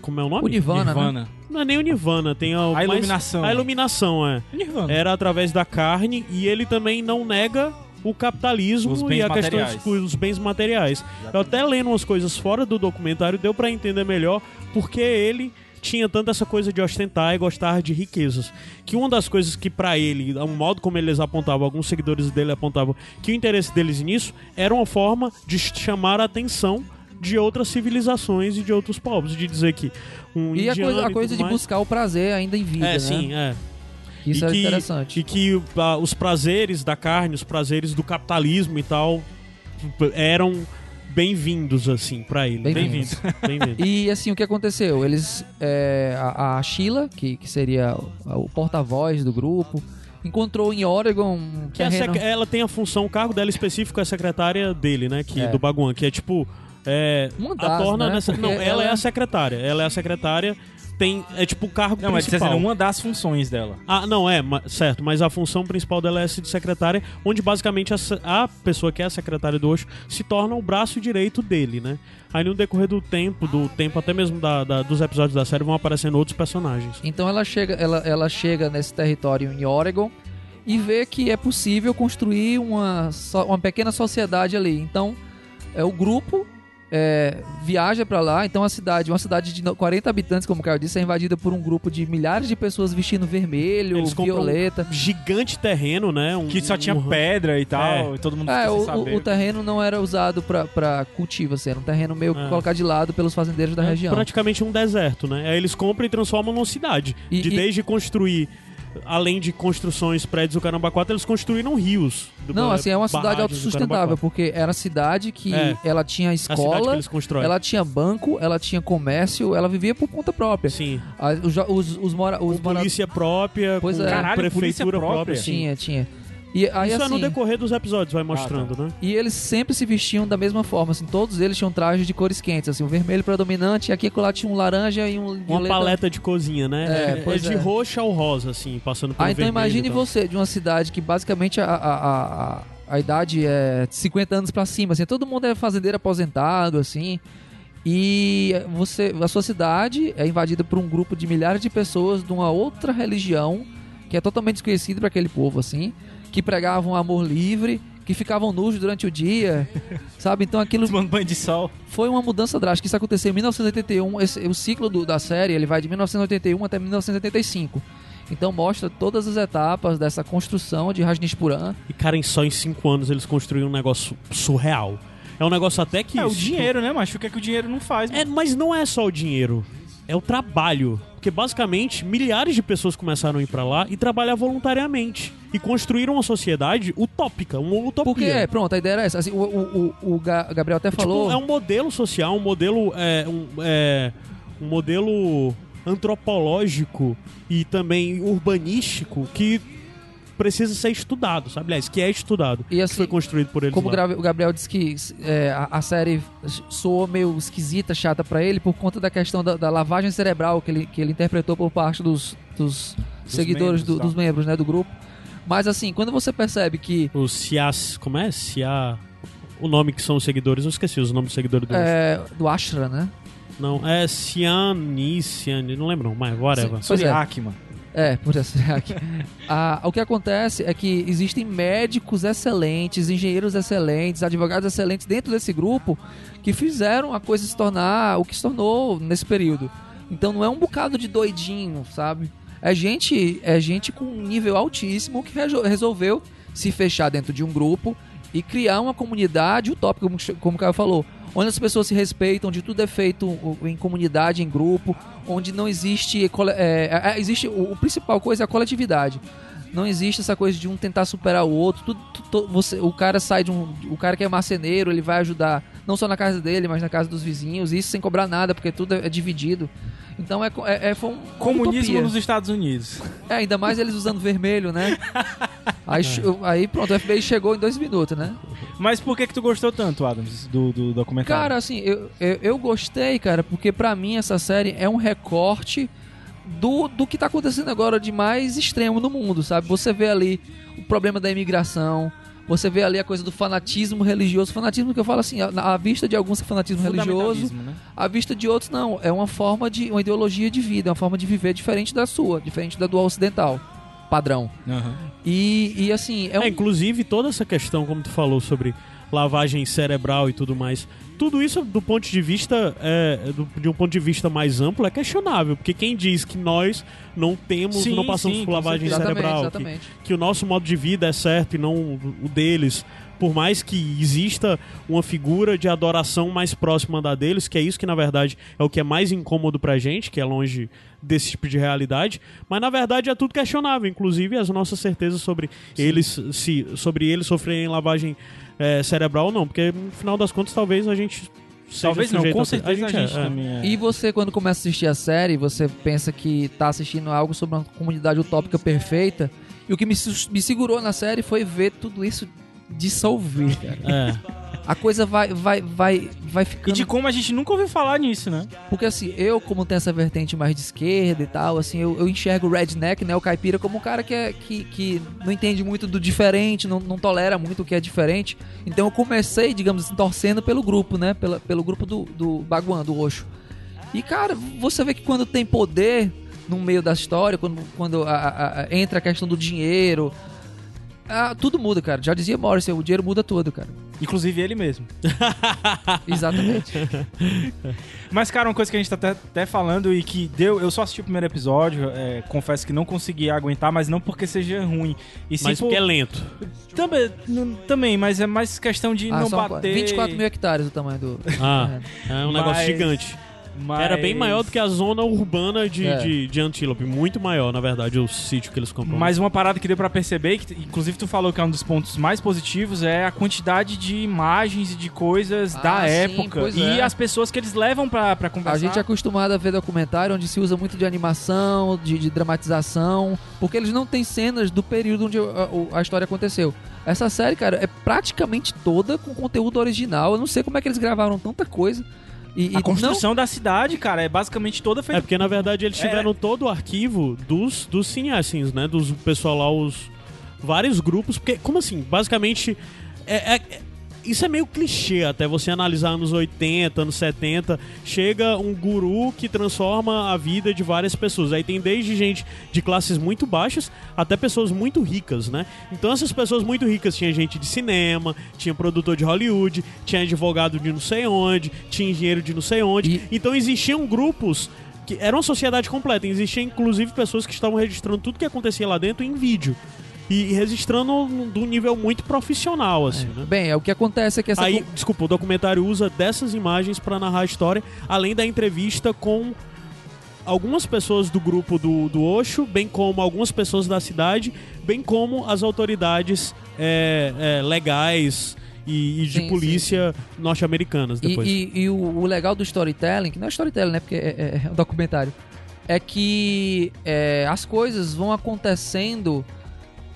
como é o nome? O Nirvana, né? Nirvana. Não é nem o Nirvana, tem a, A iluminação. A iluminação, é. Nirvana. Era através da carne e ele também não nega o capitalismo e a questão materiais. dos dos bens materiais. Eu até lendo umas coisas fora do documentário deu pra entender melhor porque ele tinha tanto essa coisa de ostentar e gostar de riquezas. Que uma das coisas que pra ele, o modo como eles apontavam, alguns seguidores dele apontavam que o interesse deles nisso era uma forma de chamar a atenção de outras civilizações e de outros povos, de dizer que um E a coisa, a coisa de mais- buscar o prazer ainda em vida, é, né? sim, é. Isso é interessante. E que ah, os prazeres da carne, os prazeres do capitalismo e tal eram bem-vindos, assim, pra ele. Bem-vindos. Bem-vindos. E assim, o que aconteceu? Eles. é, a, a Sheila, que, que seria o, o porta-voz do grupo, encontrou em Oregon um Que a terreno. sec- ela tem a função, o cargo dela específico é secretária dele, né? Que, É. Do Baguan, que é tipo. É, Uma a das, torna né? nessa. Não, ela, ela é- a secretária. Ela é a secretária. Tem, é tipo o cargo Não, mas principal. dizendo uma das funções dela. Ah, não, é, certo, mas a função principal dela é essa de secretária, onde basicamente a, a pessoa que é a secretária do Osho se torna o braço direito dele, né? Aí no decorrer do tempo, do tempo até mesmo da- da- dos episódios da série, vão aparecendo outros personagens. Então ela chega, ela, ela chega nesse território em Oregon e vê que é possível construir uma, uma pequena sociedade ali. Então, é, o grupo é, viaja pra lá. Então, a cidade, uma cidade de no- 40 habitantes, como o Caio disse, é invadida por um grupo de milhares de pessoas vestindo vermelho, Eles violeta. um gigante terreno, né? Um, Que só tinha um- pedra e tal, É. e todo mundo É, o, saber. o- terreno não era usado pra, pra cultivo, assim, era um terreno meio É. colocado de lado pelos fazendeiros da é região. praticamente um deserto, né? Aí eles compram e transformam numa cidade. E- de e- desde construir além de construções, prédios, o Caramba 4, eles construíram rios. do- Não, assim, é uma cidade do autossustentável, 4. porque era cidade que É. ela tinha a escola, ela tinha banco, ela tinha comércio, ela vivia por conta própria. Sim. A- os, os, os, mora, os mora- polícia própria, Pois com é. Caralho, polícia prefeitura própria? própria. Tinha, tinha. E aí, Isso é no assim, decorrer dos episódios, vai mostrando, né? E eles sempre se vestiam da mesma forma, assim, todos eles tinham trajes de cores quentes, assim, o vermelho predominante, e aqui lá tinha um laranja e um Uma violeta. paleta de cozinha, né? É, É, de é. roxo ao rosa, assim, passando pelo Ah, então imagine e tal. você, de uma cidade que basicamente a, a, a, a, idade é de 50 anos pra cima, assim, todo mundo é fazendeiro aposentado, assim, e você, a sua cidade é invadida por um grupo de milhares de pessoas de uma outra religião que é totalmente desconhecida para aquele povo, assim, que pregavam amor livre, que ficavam nus durante o dia, sabe? Então aquilo Tomando banho de sol. foi uma mudança drástica. Isso aconteceu em 1981. Esse- o ciclo do- da série ele vai de 1981 até 1985. Então mostra todas as etapas dessa construção de Rajneeshpuram. E, cara, em só em cinco anos eles construíram um negócio surreal. É um negócio até que... É o dinheiro, né, macho? O que é que o dinheiro não faz? É, mas não é só o dinheiro. É o trabalho. Porque basicamente milhares de pessoas começaram a ir pra lá e trabalhar voluntariamente. E construíram uma sociedade utópica, uma utopia. Porque, é, pronto, a ideia era essa. Assim, o, o, o, o Ga- Gabriel até Tipo, falou. é um modelo social, um modelo. É, um, é, um modelo antropológico e também urbanístico que precisa ser estudado, sabe? Aliás, que é estudado. E que assim, foi construído por eles Como o lá. O Gabriel disse que é, a, a série soou meio esquisita, chata pra ele, por conta da questão da, da lavagem cerebral que ele, que ele interpretou por parte dos, dos, seguidores, membros, do- tá. dos membros né, do grupo. Mas assim, quando você percebe que O Cias. Como é? Cia. O nome que são os seguidores, eu esqueci os nomes dos seguidores do. é, do Ashra, né? Não, é Ciani, Ciani, não lembro, mas whatever. Sim. Pois é. É, por essa. Ah, o que acontece é que existem médicos excelentes, engenheiros excelentes, advogados excelentes dentro desse grupo que fizeram a coisa se tornar o que se tornou nesse período. Então não é um bocado de doidinho, sabe? É gente, é gente com um nível altíssimo que resolveu se fechar dentro de um grupo e criar uma comunidade utópica, como, como o Caio falou, onde as pessoas se respeitam, onde tudo é feito em comunidade, em grupo, onde não existe. cole- é, é, existe o, o principal coisa é a coletividade. Não existe essa coisa de um tentar superar o outro. Tudo, tu- tu- você, o cara sai de um. O cara que é marceneiro, ele vai ajudar não só na casa dele, mas na casa dos vizinhos. Isso sem cobrar nada, porque tudo é, é dividido. Então é, é, é foi um, Comunismo utopia. nos Estados Unidos. É, ainda mais eles usando vermelho, né? Aí, che- aí pronto, o FBI chegou em dois minutos, né? Mas por que que tu gostou tanto, Adams, do, do documentário? Cara, assim, eu, eu, eu gostei, cara, porque pra mim essa série é um recorte do, do que tá acontecendo agora de mais extremo no mundo, sabe? Você vê ali o problema da imigração, você vê ali a coisa do fanatismo religioso. Fanatismo que eu falo assim, à vista de alguns é fanatismo religioso, né? à vista de outros não. É uma forma de. uma ideologia de vida, é uma forma de viver diferente da sua, diferente da do ocidental. Padrão. Aham. E, e assim, é um. É, inclusive toda essa questão, como tu falou, sobre lavagem cerebral e tudo mais. Tudo isso, do ponto de vista, é, do- de um ponto de vista mais amplo, é questionável. Porque quem diz que nós não temos, Sim, não passamos sim, por lavagem certeza. cerebral, que- exatamente. que o nosso modo de vida é certo e não o deles, por mais que exista uma figura de adoração mais próxima da deles, que é isso que na verdade é o que é mais incômodo pra gente, que é longe desse tipo de realidade, mas na verdade é tudo questionável, inclusive as nossas certezas sobre eles se sobre eles sofrerem lavagem eh, cerebral ou não, porque no final das contas talvez a gente seja Talvez não, com a- certeza a gente, é, é. também é. E você, quando começa a assistir a série, você pensa que tá assistindo algo sobre uma comunidade utópica perfeita. E o que me, me segurou na série foi ver tudo isso dissolver, cara. É. A coisa vai, vai, vai, vai E ficando. de como a gente nunca ouviu falar nisso, né? Porque assim, eu, como tenho essa vertente mais de esquerda e tal, assim, eu, eu enxergo o redneck, né, o caipira, como um cara que, é, que, que não entende muito do diferente, não, não tolera muito o que é diferente. Então eu comecei, digamos assim, torcendo pelo grupo, né, pela, pelo grupo do, do Baguan, do Oxo. E, cara, você vê que quando tem poder no meio da história, quando, quando a- a- entra a questão do dinheiro, ah, tudo muda, cara. Já dizia Morrison, o dinheiro muda tudo, cara. Inclusive ele mesmo. Exatamente. Mas, cara, uma coisa que a gente tá até, até falando e que deu. Eu só assisti o primeiro episódio, é, confesso que não consegui aguentar, mas não porque seja ruim. E sim Mas por- porque é lento. também, não- também, mas é mais questão de Ah, não bater. 24 mil hectares o tamanho do. Ah, é um negócio Mas- gigante. Mas- Era bem maior do que a zona urbana de, É. de, de Antílope. Muito maior, na verdade, o sítio que eles compram. Mas uma parada que deu pra perceber, que inclusive tu falou que é um dos pontos mais positivos, é a quantidade de imagens e de coisas Ah, da sim, época. E é. as pessoas que eles levam pra, pra conversar. A gente é acostumado a ver documentário onde se usa muito de animação, de, de dramatização, porque eles não têm cenas do período onde a, a- a história aconteceu. Essa série, cara, é praticamente toda com conteúdo original. Eu não sei como é que eles gravaram tanta coisa. E, A construção da cidade, cara, é basicamente toda É feita. porque, na verdade, eles É. tiveram todo o arquivo dos, dos cineassins, né? Dos pessoal lá, os vários grupos. Porque, como assim? Basicamente, é, é- é- isso é meio clichê até você analisar anos 80, anos 70. Chega um guru que transforma a vida de várias pessoas. Aí tem desde gente de classes muito baixas até pessoas muito ricas, né? Então essas pessoas muito ricas tinha gente de cinema, tinha produtor de Hollywood, tinha advogado de não sei onde, tinha engenheiro de não sei onde. E- Então existiam grupos que era uma sociedade completa. Existiam inclusive pessoas que estavam registrando tudo que acontecia lá dentro em vídeo. E registrando de um nível muito profissional, assim, né? Bem, é o que acontece é que essa Aí, desculpa, o documentário usa dessas imagens pra narrar a história, além da entrevista com algumas pessoas do grupo do, do Osho, bem como algumas pessoas da cidade, bem como as autoridades é, é, legais e, e de Sim, polícia norte-americanas E, depois. e- e o, o legal do storytelling, que não é storytelling, né? Porque é, é- é um documentário. É que é, as coisas vão acontecendo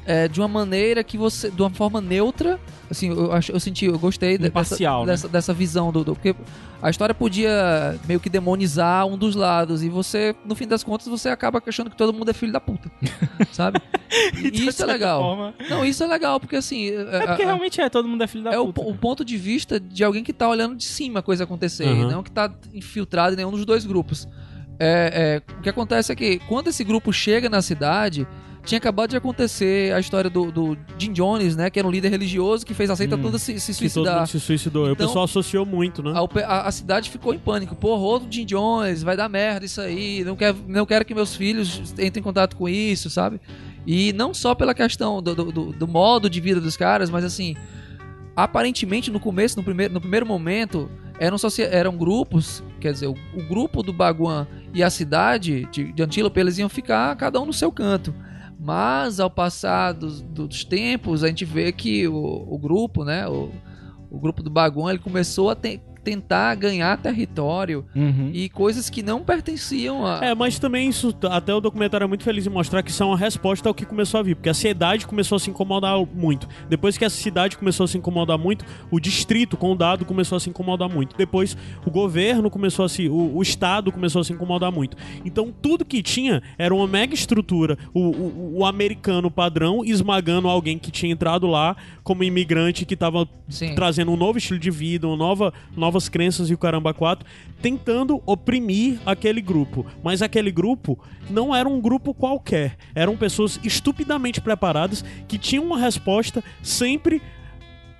é, de uma maneira que você. de uma forma neutra. Assim, eu, eu senti, eu gostei de- dessa, né? dessa, dessa visão do, do- Porque a história podia meio que demonizar um dos lados. E você, no fim das contas, você acaba achando que todo mundo é filho da puta. sabe? E isso é legal. forma. Não, isso é legal, porque assim. É porque realmente é, todo mundo é filho da É o, puta. po- o ponto de vista de alguém que tá olhando de cima a coisa acontecer, Uhum. não que tá infiltrado em nenhum dos dois grupos. É, é, o que acontece é que quando esse grupo chega na cidade, tinha acabado de acontecer a história do, do Jim Jones, né? Que era um líder religioso que fez a seita Hum. toda se, se que todo suicidar. mundo se suicidou. Então- o pessoal associou muito, né? A, a- a cidade ficou em pânico. Porra, outro Jim Jones, vai dar merda isso aí. Não quero, não quero que meus filhos entrem em contato com isso, sabe? E não só pela questão do, do, do- do modo de vida dos caras, mas assim, aparentemente no começo, no primeiro, no primeiro momento, eram, eram grupos, quer dizer, o, o grupo do Baguan e a cidade de, de Antílope, eles iam ficar cada um no seu canto. Mas ao passar dos, dos tempos, a gente vê que o, o grupo, né, o, o grupo do Baguan, ele começou a te- tentar ganhar território Uhum. e coisas que não pertenciam a... É, mas também isso, até o documentário é muito feliz em mostrar que isso é uma resposta ao que começou a vir, porque a cidade começou a se incomodar muito. Depois que a cidade começou a se incomodar muito, o distrito, o condado começou a se incomodar muito. Depois o governo começou a se, o, o estado começou a se incomodar muito. Então tudo que tinha era uma mega estrutura, o, o, o americano padrão esmagando alguém que tinha entrado lá como imigrante que estava trazendo um novo estilo de vida, uma nova, novas crenças e o caramba 4, tentando oprimir aquele grupo. Mas aquele grupo não era um grupo qualquer. Eram pessoas estupidamente preparadas que tinham uma resposta sempre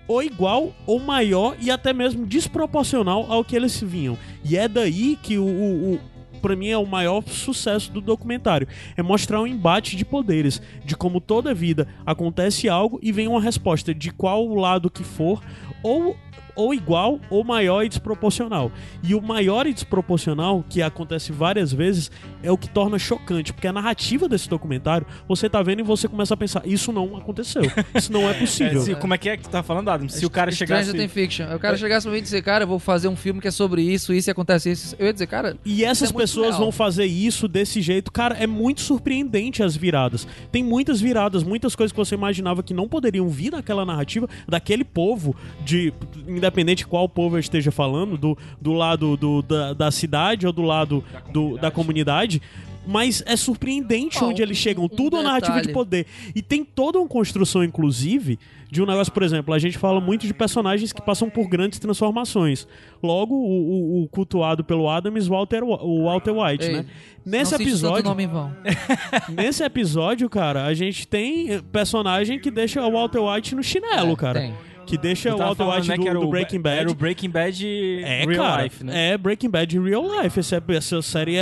ou igual ou maior e até mesmo desproporcional ao que eles vinham. E é daí que o, o, o para mim é o maior sucesso do documentário, é mostrar um embate de poderes, de como toda vida acontece algo e vem uma resposta de qual lado que for, ou ou igual ou maior e desproporcional. E o maior e desproporcional, que acontece várias vezes, é o que torna chocante, porque a narrativa desse documentário, você tá vendo e você começa a pensar, isso não aconteceu, isso não é É, possível. se- como é que é que tu tá falando, Adam? Se o cara chegasse... Stranger Fiction. O cara chegasse pra mim e dizer, cara, eu vou fazer um filme que é sobre isso, isso e acontece isso. Eu ia dizer, cara, E essas Isso é muito pessoas real. vão fazer isso desse jeito. Cara, é muito surpreendente as viradas. Tem muitas viradas, muitas coisas que você imaginava que não poderiam vir daquela narrativa, daquele povo, de independente de qual povo eu esteja falando, do, do lado do, da, da cidade ou do lado do, da comunidade. Mas é surpreendente onde eles chegam. um Tudo é narrativa de poder. E tem toda uma construção, inclusive, de um negócio, por exemplo, a gente fala muito de personagens que passam por grandes transformações. Logo, o, o- o cultuado pelo Adams, Walter, o Walter White, Ei, né? Nesse episódio, nome em vão. nesse episódio, cara, a gente tem personagem que deixa o Walter White no chinelo, É, cara. tem. Que deixa o Walter White né, do, do Breaking Bad. Era o Breaking Bad É, Real cara. Life, né? É Breaking Bad real life. Essa, essa série é,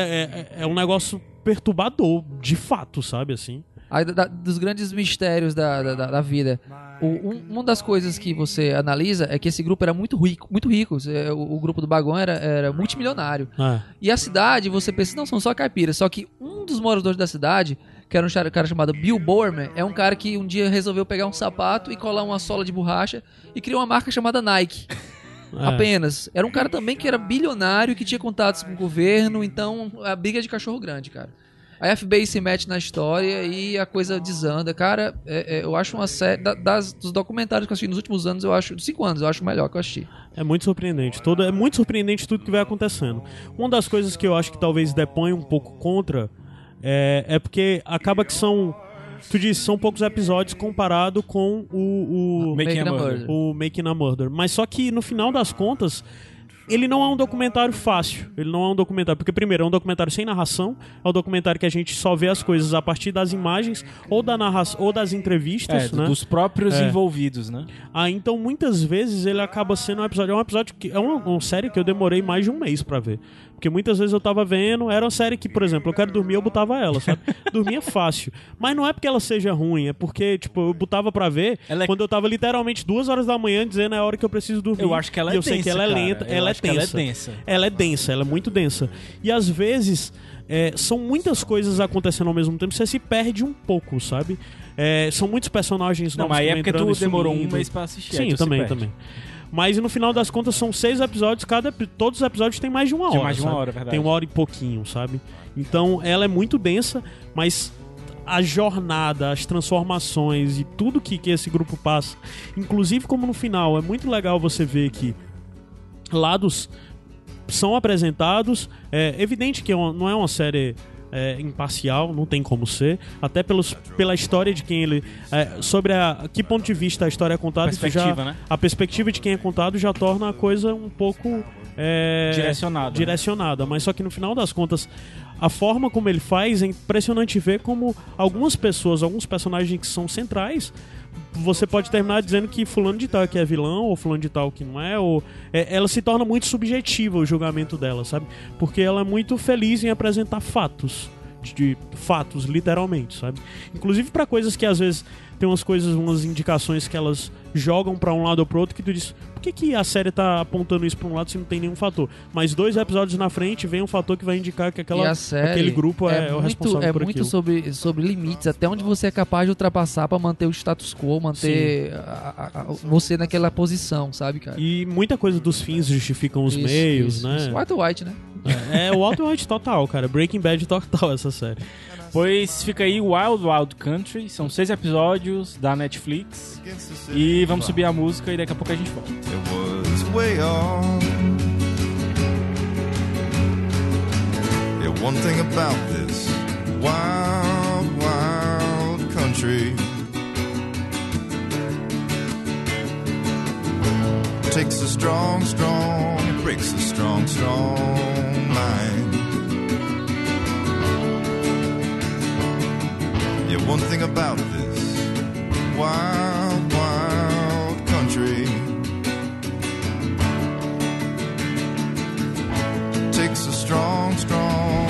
é, é um negócio perturbador, de fato, sabe assim? Aí, da- dos grandes mistérios da, da, da- da vida. O- um- uma das coisas que você analisa é que esse grupo era muito rico, muito rico. O, o grupo do Bagão era, era multimilionário. É. E a cidade, você pensa, não, são só caipiras. Só que um dos moradores da cidade, que era um cara chamado Bill Bowerman, é um cara que um dia resolveu pegar um sapato e colar uma sola de borracha e criou uma marca chamada Nike. É. Apenas. Era um cara também que era bilionário, que tinha contatos com o governo, então a briga é de cachorro grande, cara. A FBI se mete na história e a coisa desanda. Cara, é- é, eu acho uma série. da- das, dos documentários que eu assisti nos últimos anos, eu acho. Dos cinco anos, eu acho o melhor que eu assisti. É muito surpreendente. Todo, é muito surpreendente tudo que vai acontecendo. Uma das coisas que eu acho que talvez depõe um pouco contra é, é porque acaba que são. Tu disse, são poucos episódios comparado com o. o Making a Making a Murder. Murder. o Making a Murder. Mas só que no final das contas, ele não é um documentário fácil. Ele não é um documentário. Porque, primeiro, é um documentário sem narração. É um documentário que a gente só vê as coisas a partir das imagens ou, da narra ou das É, entrevistas, né? dos próprios É. envolvidos, né? Ah, então muitas vezes ele acaba sendo um episódio. É um episódio que. É uma, uma série que eu demorei mais de um mês pra ver. Porque muitas vezes eu tava vendo. Era uma série que, por exemplo, eu quero dormir, eu botava ela, sabe? Dormia fácil. Mas não é porque ela seja ruim, é porque, tipo, eu botava pra ver Ela é- quando eu tava literalmente duas horas da manhã dizendo é a hora que eu preciso dormir. Eu acho que ela é e eu sei densa, que ela é lenta, Eu ela é ela é densa. densa. Ela é densa, ela é muito densa. E às vezes é, são muitas coisas acontecendo ao mesmo tempo, você se perde um pouco, sabe? É, são muitos personagens Não, novos mas aí que é porque tu demorou um mês pra assistir. Sim, também, também. Mas no final das contas são seis episódios, cada todos os episódios têm mais de uma Tem hora. mais de uma sabe? hora, é verdade. Tem uma hora e pouquinho, sabe? Então ela é muito densa, mas a jornada, as transformações e tudo que, que esse grupo passa, inclusive como no final, é muito legal você ver que lados são apresentados. É evidente que é não é uma série é, imparcial, não tem como ser. Até pelos, pela história de quem ele. é, sobre a que ponto de vista a história é contada, já- né? a perspectiva de quem é contado já torna a coisa um pouco. é, Direcionada, né? Direcionada. Mas só que no final das contas. A forma como ele faz é impressionante ver como algumas pessoas, alguns personagens que são centrais, você pode terminar dizendo que fulano de tal que é vilão ou fulano de tal que não é, ou é, ela se torna muito subjetiva o julgamento dela, sabe? Porque ela é muito feliz em apresentar fatos, de, de fatos literalmente, sabe? Inclusive pra coisas que às vezes tem umas coisas, umas indicações que elas jogam pra um lado ou pro outro que tu diz, por que, que a série tá apontando isso pra um lado se não tem nenhum fator? Mas dois episódios na frente vem um fator que vai indicar que aquela, aquele grupo é, o muito, responsável é por muito aquilo. sobre, sobre limites, até onde você é capaz de ultrapassar pra manter o status quo, manter a- a- a- você naquela posição, sabe, cara? E muita coisa dos fins justificam os Isso, meios, isso, né? isso. White White, né? É o Walter White total, cara. Breaking Bad total essa série. Pois fica aí Wild Wild Country. São seis episódios da Netflix. E vamos subir a música e daqui a pouco a gente volta. It was way off. Yeah, one thing about this wild, wild country takes a strong, strong, breaks a strong, strong Yeah, one thing about this wild, wild country. Takes a strong, strong,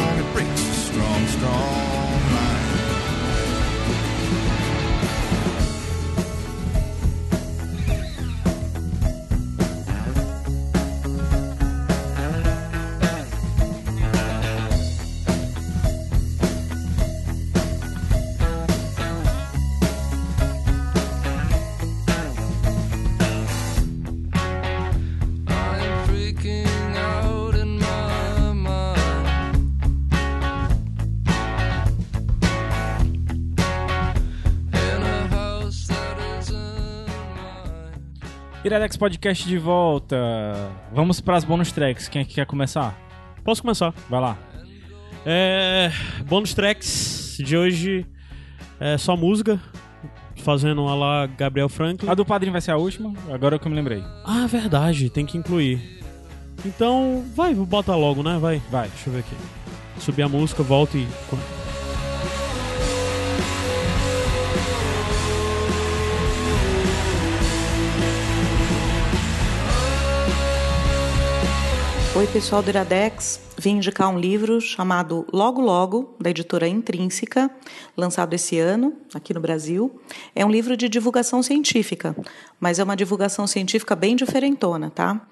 Iradex Podcast de volta. Vamos pras bonus tracks. Quem é que quer começar? Posso começar? Vai lá. É. Bônus tracks de hoje é só música. Fazendo a lá Gabriel Franklin. A do Padrinho vai ser a última, agora que eu me lembrei. Ah, verdade, tem que incluir. Então, vai, bota logo, né? Vai. Vai. Deixa eu ver aqui. Subir a música, volta e. Oi, pessoal do Iradex. vim indicar um livro chamado Logo Logo, da editora Intrínseca, lançado esse ano aqui no Brasil. É um livro de divulgação científica, mas é uma divulgação científica bem diferentona, tá?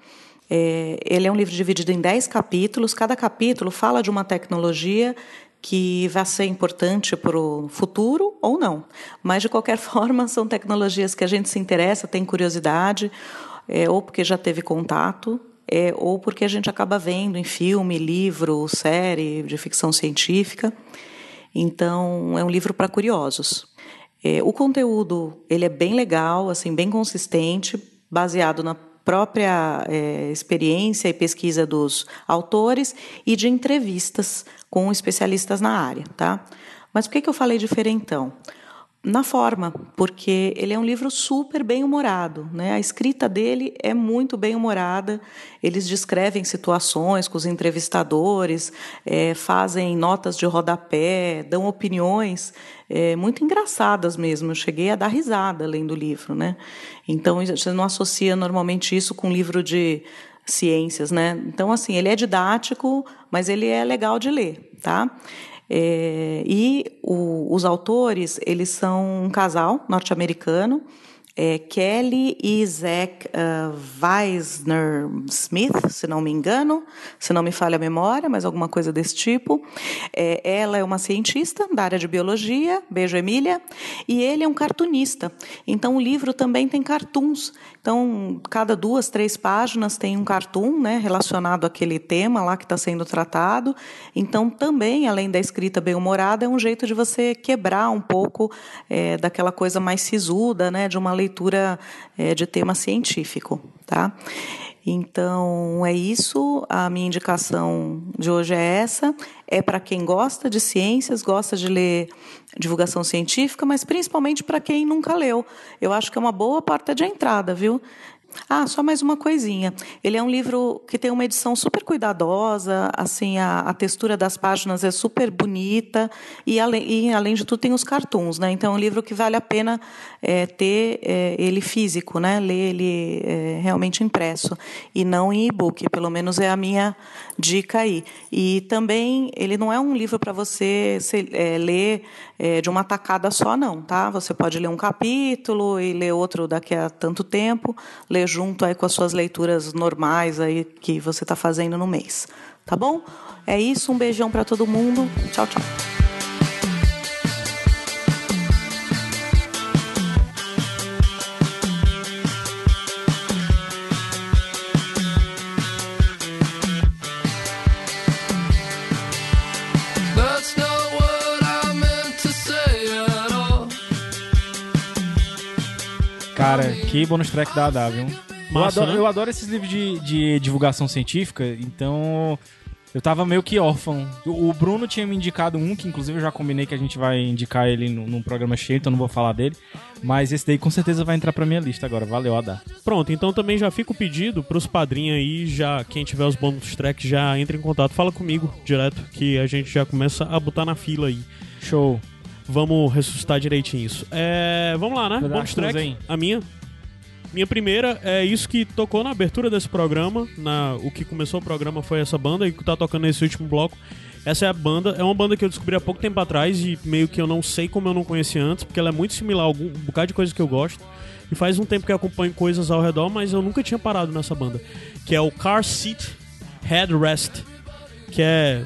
É, ele é um livro dividido em 10 capítulos. Cada capítulo fala de uma tecnologia que vai ser importante para o futuro ou não. Mas, de qualquer forma, são tecnologias que a gente se interessa, tem curiosidade, é, ou porque já teve contato, é, ou porque a gente acaba vendo em filme, livro, série de ficção científica. Então, é um livro para curiosos. É, o conteúdo ele é bem legal, assim, bem consistente, baseado na própria é, experiência e pesquisa dos autores e de entrevistas com especialistas na área, tá? Mas por que, que eu falei diferentão? Na forma, porque ele é um livro super bem humorado, né? A escrita dele é muito bem humorada. Eles descrevem situações com os entrevistadores, é, fazem notas de rodapé, dão opiniões é, muito engraçadas mesmo. Eu cheguei a dar risada lendo o livro, né? Então você não associa normalmente isso com um livro de ciências, né? Então assim ele é didático, mas ele é legal de ler, tá? É, e o, os autores, eles são um casal norte-americano, é, Kelly e Zach uh, Weisner Smith, se não me engano, se não me falha a memória, mas alguma coisa desse tipo. É, ela é uma cientista da área de biologia, beijo Emília, e ele é um cartunista. Então o livro também tem cartoons. Então, cada duas, três páginas tem um cartoon né, relacionado àquele tema lá que está sendo tratado. Então, também, além da escrita bem-humorada, é um jeito de você quebrar um pouco é, daquela coisa mais sisuda, né, de uma leitura é, de tema científico. Tá? Então, é isso. A minha indicação de hoje é essa. É para quem gosta de ciências, gosta de ler divulgação científica, mas principalmente para quem nunca leu. Eu acho que é uma boa porta de entrada, viu? Ah, só mais uma coisinha. Ele é um livro que tem uma edição super cuidadosa, assim, a, a textura das páginas é super bonita e além, e, além de tudo, tem os cartoons, né? Então, é um livro que vale a pena é, ter é, ele físico, né? Ler ele é, realmente impresso e não em e-book. Pelo menos é a minha dica aí. E também, ele não é um livro para você se, é, ler é, de uma tacada só, não, tá? Você pode ler um capítulo e ler outro daqui a tanto tempo, ler junto aí com as suas leituras normais aí que você está fazendo no mês, tá bom? É isso, um beijão para todo mundo. Tchau, tchau. Cara, que bônus track da AW, viu? Eu Massa, adoro, né? eu adoro esses livros de, de divulgação científica, então eu tava meio que órfão. O o Bruno tinha me indicado um, que inclusive eu já combinei que a gente vai indicar ele num, num programa cheio, então não vou falar dele. Mas esse daí com certeza vai entrar pra minha lista agora. Valeu, Adá. Pronto, então também já fica o pedido pros padrinhos aí, já quem tiver os bônus tracks já entra em contato, fala comigo direto, que a gente já começa a botar na fila aí. Show. Vamos ressuscitar direitinho isso. É, vamos lá, né? Tuas track. A minha. Minha primeira é isso que tocou na abertura desse programa. Na, o que começou o programa foi essa banda e que tá tocando nesse último bloco. Essa é a banda, é uma banda que eu descobri há pouco tempo atrás e meio que eu não sei como eu não conhecia antes, porque ela é muito similar a algum um bocado de coisa que eu gosto. E faz um tempo que eu acompanho coisas ao redor, mas eu nunca tinha parado nessa banda. Que é o Car Seat Headrest. Que é.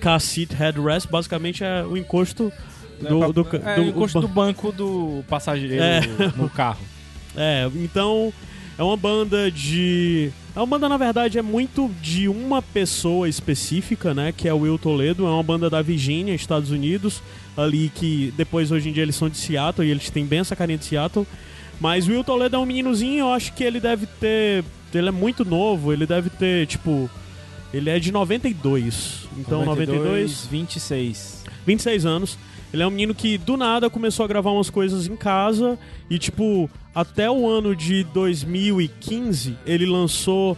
Car Seat Headrest, basicamente é o encosto do, do, é, do- o encosto o- do banco do passageiro É. no carro. É, então é uma banda de. É uma banda, na verdade, é muito de uma pessoa específica, né? Que é o Will Toledo. É uma banda da Virgínia, Estados Unidos. Ali que depois, hoje em dia, eles são de Seattle e eles têm bem essa carinha de Seattle. Mas o Will Toledo é um meninozinho, eu acho que ele deve ter. Ele é muito novo, ele deve ter, tipo. Ele é de 92. Então, 92 26. 26 anos. Ele é um menino que do nada começou a gravar umas coisas em casa e tipo, até o ano de 2015, ele lançou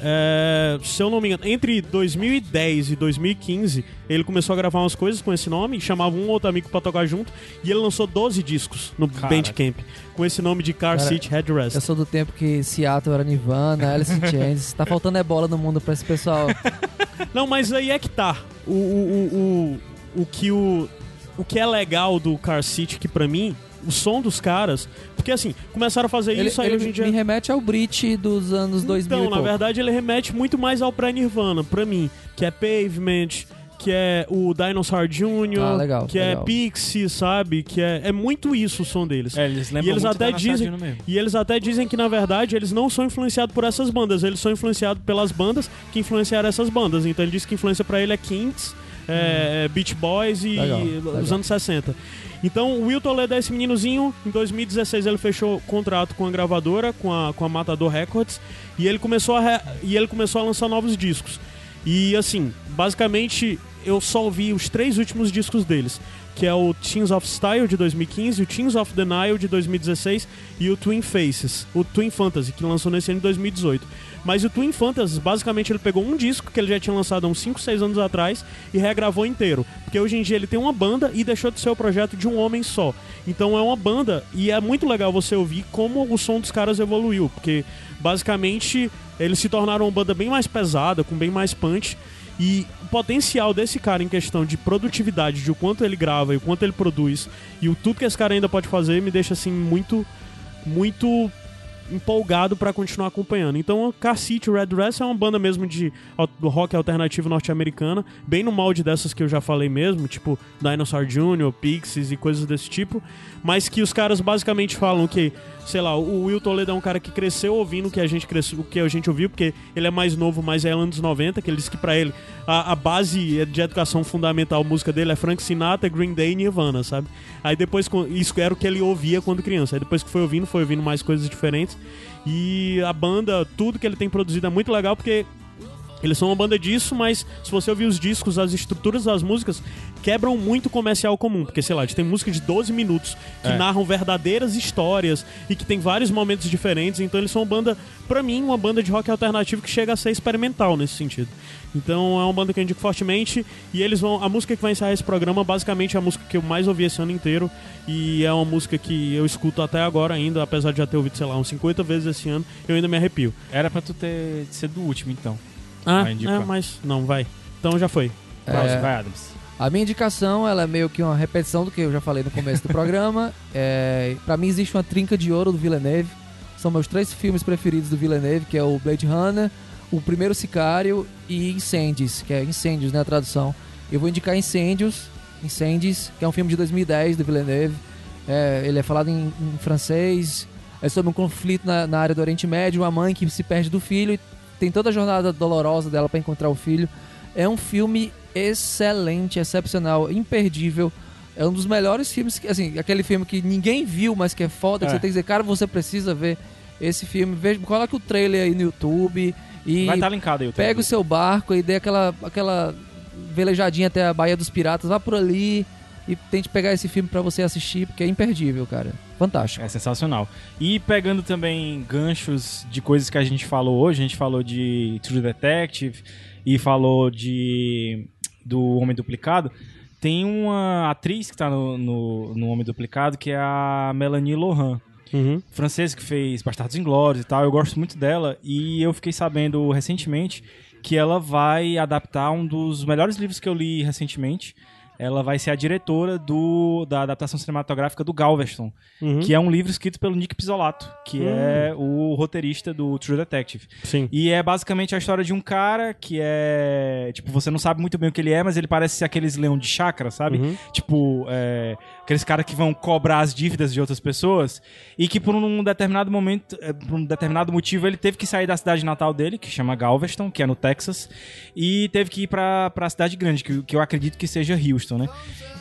é, se eu não me engano, entre 2010 e 2015, ele começou a gravar umas coisas com esse nome, chamava um outro amigo pra tocar junto, e ele lançou 12 discos no Caraca. Bandcamp, com esse nome de Car Cara, Seat Headrest. Eu sou do tempo que Seattle era Nirvana, Alice in Chains. Tá faltando é bola no mundo pra esse pessoal. Não, mas aí é que tá. O, o, o, o, o que o, o que é legal do Car Seat, que pra mim, o som dos caras. Porque assim, começaram a fazer Ele, isso aí ele hoje em dia. me remete ao Brit dos anos 2000 Então, e na pouco. verdade, ele remete muito mais ao pré-Nirvana, pra mim. Que é Pavement, que é o Dinosaur Jr., Ah, legal, que é legal. Pixie, sabe? Que é, é muito isso o som deles. É, eles E lembram eles muito até da dizem, e eles até dizem que na verdade eles não são influenciados por essas bandas, eles são influenciados pelas bandas que influenciaram essas bandas. Então ele diz que a influência pra ele é Kings, é, Beach Boys e Legal, os anos 60. Então o Will Toledo é esse meninozinho. Em 2016 ele fechou contrato com a gravadora, com a, com a Matador Records, e ele começou a e ele começou a lançar novos discos. E assim, basicamente eu só ouvi os três últimos discos deles, que é o Teens of Style de 2015, o Teens of Denial de 2016 e o Twin Faces, o Twin Fantasy, que lançou nesse ano de 2018. Mas o Twin Fantasy, basicamente, ele pegou um disco que ele já tinha lançado há uns 5, 6 anos atrás e regravou inteiro. Porque hoje em dia ele tem uma banda e deixou de ser o projeto de um homem só. Então é uma banda e é muito legal você ouvir como o som dos caras evoluiu. Porque basicamente eles se tornaram uma banda bem mais pesada, com bem mais punch. E o potencial desse cara em questão de produtividade, de o quanto ele grava e o quanto ele produz, e o tudo que esse cara ainda pode fazer, me deixa assim muito, muito empolgado pra continuar acompanhando. Então, Car City Red Dress é uma banda mesmo de rock alternativo norte-americana, bem no molde dessas que eu já falei mesmo, tipo Dinosaur Jr., Pixies e coisas desse tipo, mas que os caras basicamente falam que, sei lá, o Will Toledo é um cara que cresceu ouvindo o que a gente cresceu, o que a gente ouviu, porque ele é mais novo, mas é anos 90, que ele disse que pra ele a, a base de educação fundamental música dele é Frank Sinatra, Green Day e Nirvana, sabe? Aí depois isso era o que ele ouvia quando criança. Aí depois que foi ouvindo, foi ouvindo mais coisas diferentes. E a banda, tudo que ele tem produzido é muito legal porque eles são uma banda disso, mas se você ouvir os discos, as estruturas das músicas quebram muito o comercial comum. Porque, sei lá, a gente tem música de 12 minutos que É. narram verdadeiras histórias e que tem vários momentos diferentes. Então eles são uma banda, pra mim, uma banda de rock alternativo que chega a ser experimental nesse sentido. Então é uma banda que eu indico fortemente. E eles vão. A música que vai encerrar esse programa, basicamente, é a música que eu mais ouvi esse ano inteiro. E é uma música que eu escuto até agora ainda, apesar de já ter ouvido, sei lá, uns 50 vezes esse ano, eu ainda me arrepio. Era pra tu ter sido o último, então. Ah, é, mas não, vai. Então já foi. Próximo, É. vai, Adams. A minha indicação, ela é meio que uma repetição do que eu já falei no começo do programa. É, para mim existe uma trinca de ouro do Villeneuve. São meus três filmes preferidos do Villeneuve, que é o Blade Runner, o Primeiro Sicário e Incêndios, que é Incêndios, né, a tradução. Eu vou indicar Incêndios, Incêndios, que é um filme de 2010 do Villeneuve. É, ele é falado em, em francês, é sobre um conflito na, na área do Oriente Médio, uma mãe que se perde do filho e tem toda a jornada dolorosa dela para encontrar o filho. É um filme excelente, excepcional, imperdível. É um dos melhores filmes, que, assim, aquele filme que ninguém viu, mas que é foda, que É. você tem que dizer, cara, você precisa ver esse filme. Veja, coloque o trailer aí no YouTube e Vai estar linkado aí o pega o trailer. seu barco e dê aquela, aquela velejadinha até a Baía dos Piratas, vá por ali e tente pegar esse filme pra você assistir, porque é imperdível, cara. Fantástico. É sensacional. E pegando também ganchos de coisas que a gente falou hoje, a gente falou de True Detective e falou de do Homem Duplicado. Tem uma atriz que tá no, no, no Homem Duplicado que é a Melanie Lohan. Uhum. francesa que fez Bastardos Inglórios e tal. Eu gosto muito dela e eu fiquei sabendo recentemente que ela vai adaptar um dos melhores livros que eu li recentemente. Ela vai ser a diretora do, da adaptação cinematográfica do Galveston, Uhum. que é um livro escrito pelo Nick Pizzolato, que é o roteirista do True Detective. Sim. E é basicamente a história de um cara que é. Tipo, você não sabe muito bem o que ele é, mas ele parece ser aqueles leão de chácara, sabe? Uhum. Tipo, é, aqueles caras que vão cobrar as dívidas de outras pessoas e que por um determinado momento, é, por um determinado motivo, ele teve que sair da cidade natal dele, que chama Galveston, que é no Texas, e teve que ir pra, pra cidade grande, que, que eu acredito que seja Houston, né?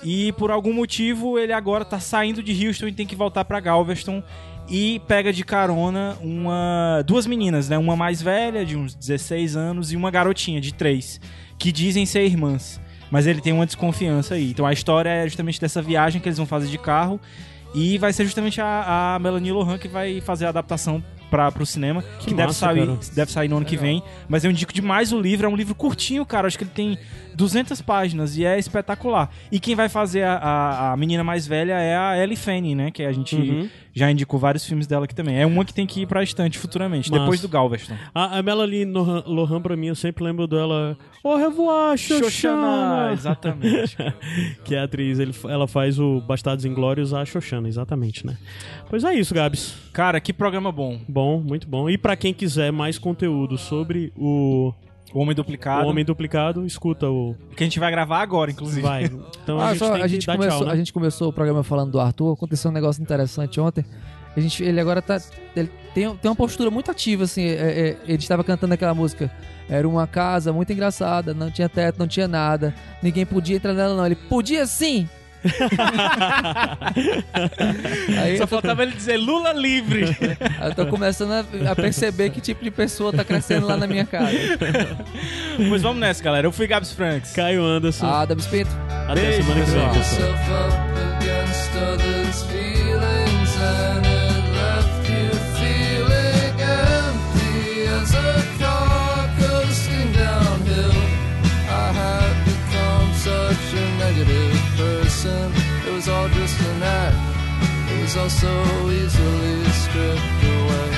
E por algum motivo ele agora tá saindo de Houston e tem que voltar pra Galveston e pega de carona uma duas meninas, né? Uma mais velha, de uns 16 anos, e uma garotinha de 3, que dizem ser irmãs. Mas ele tem uma desconfiança aí. Então a história é justamente dessa viagem que eles vão fazer de carro. E vai ser justamente a, a Melanie Lohan que vai fazer a adaptação pra, pro cinema, que, Que deve, massa, sair, cara. deve sair no ano que vem. Mas eu indico demais o livro, é um livro curtinho, cara. Acho que ele tem 200 páginas e é espetacular. E quem vai fazer a, a, a menina mais velha é a Ellie Fanning, né? Que a gente Uhum. já indicou vários filmes dela aqui também. É uma que tem que ir pra estante futuramente, Massa. depois do Galveston. A, a Melanie Lohan, Lohan, pra mim, eu sempre lembro dela. Au revoir, Xoxana! exatamente. que é a atriz, ele- ela faz o Bastardos Inglórios a Xoxana, exatamente, né? Pois é isso, Gabs. Cara, que programa bom. Bom, muito bom. E pra quem quiser mais conteúdo sobre o, O Homem o Duplicado. Homem Duplicado, escuta o. Que a gente vai gravar agora, inclusive. Vai. Então a Ah, gente só, tem a, que gente dar começou, tchau, né? a gente começou o programa falando do Arthur. Aconteceu um negócio interessante ontem. A gente, ele agora tá. Ele tem, tem uma postura muito ativa, assim. é- é- ele estava cantando aquela música. Era uma casa muito engraçada, não tinha teto, não tinha nada. Ninguém podia entrar nela, não. Ele podia sim! Aí Só tô, faltava ele dizer Lula livre. aí eu tô começando a, a perceber que tipo de pessoa tá crescendo lá na minha casa. pois vamos nessa, galera. Eu fui Gabs Franks. Caio Anderson. Ah, Adams Pinto. Até beijo, semana que vem, pessoal. Was all so easily stripped away.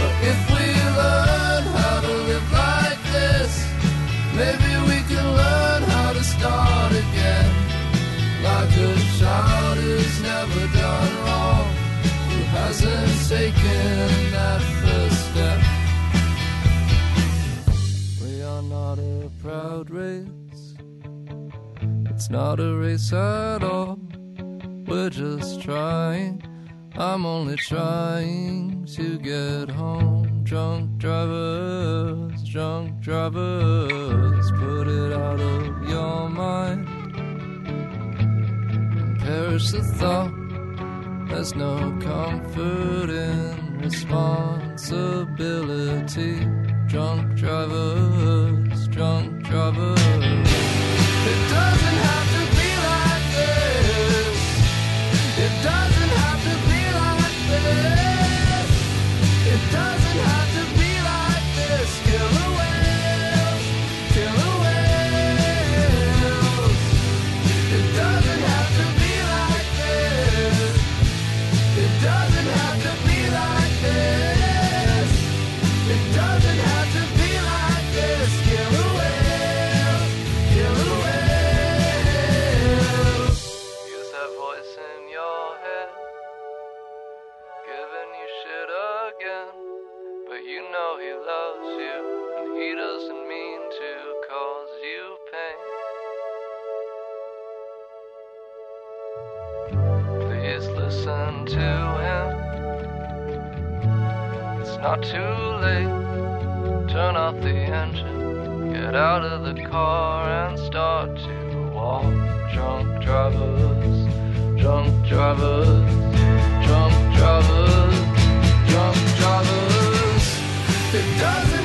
But if we learn how to live like this, maybe we can learn how to start again. Like a child who's never done wrong, who hasn't taken that first step. We are not a proud race, it's not a race at all. We're just trying. I'm only trying to get home. Drunk drivers, drunk drivers, put it out of your mind. Perish the thought. There's no comfort in responsibility. Drunk drivers, drunk drivers. It doesn't have It doesn't have to be like this. It doesn't have listen to him. It's not too late. Turn off the engine, get out of the car and start to walk. Drunk drivers, drunk drivers, drunk drivers, drunk drivers. It doesn't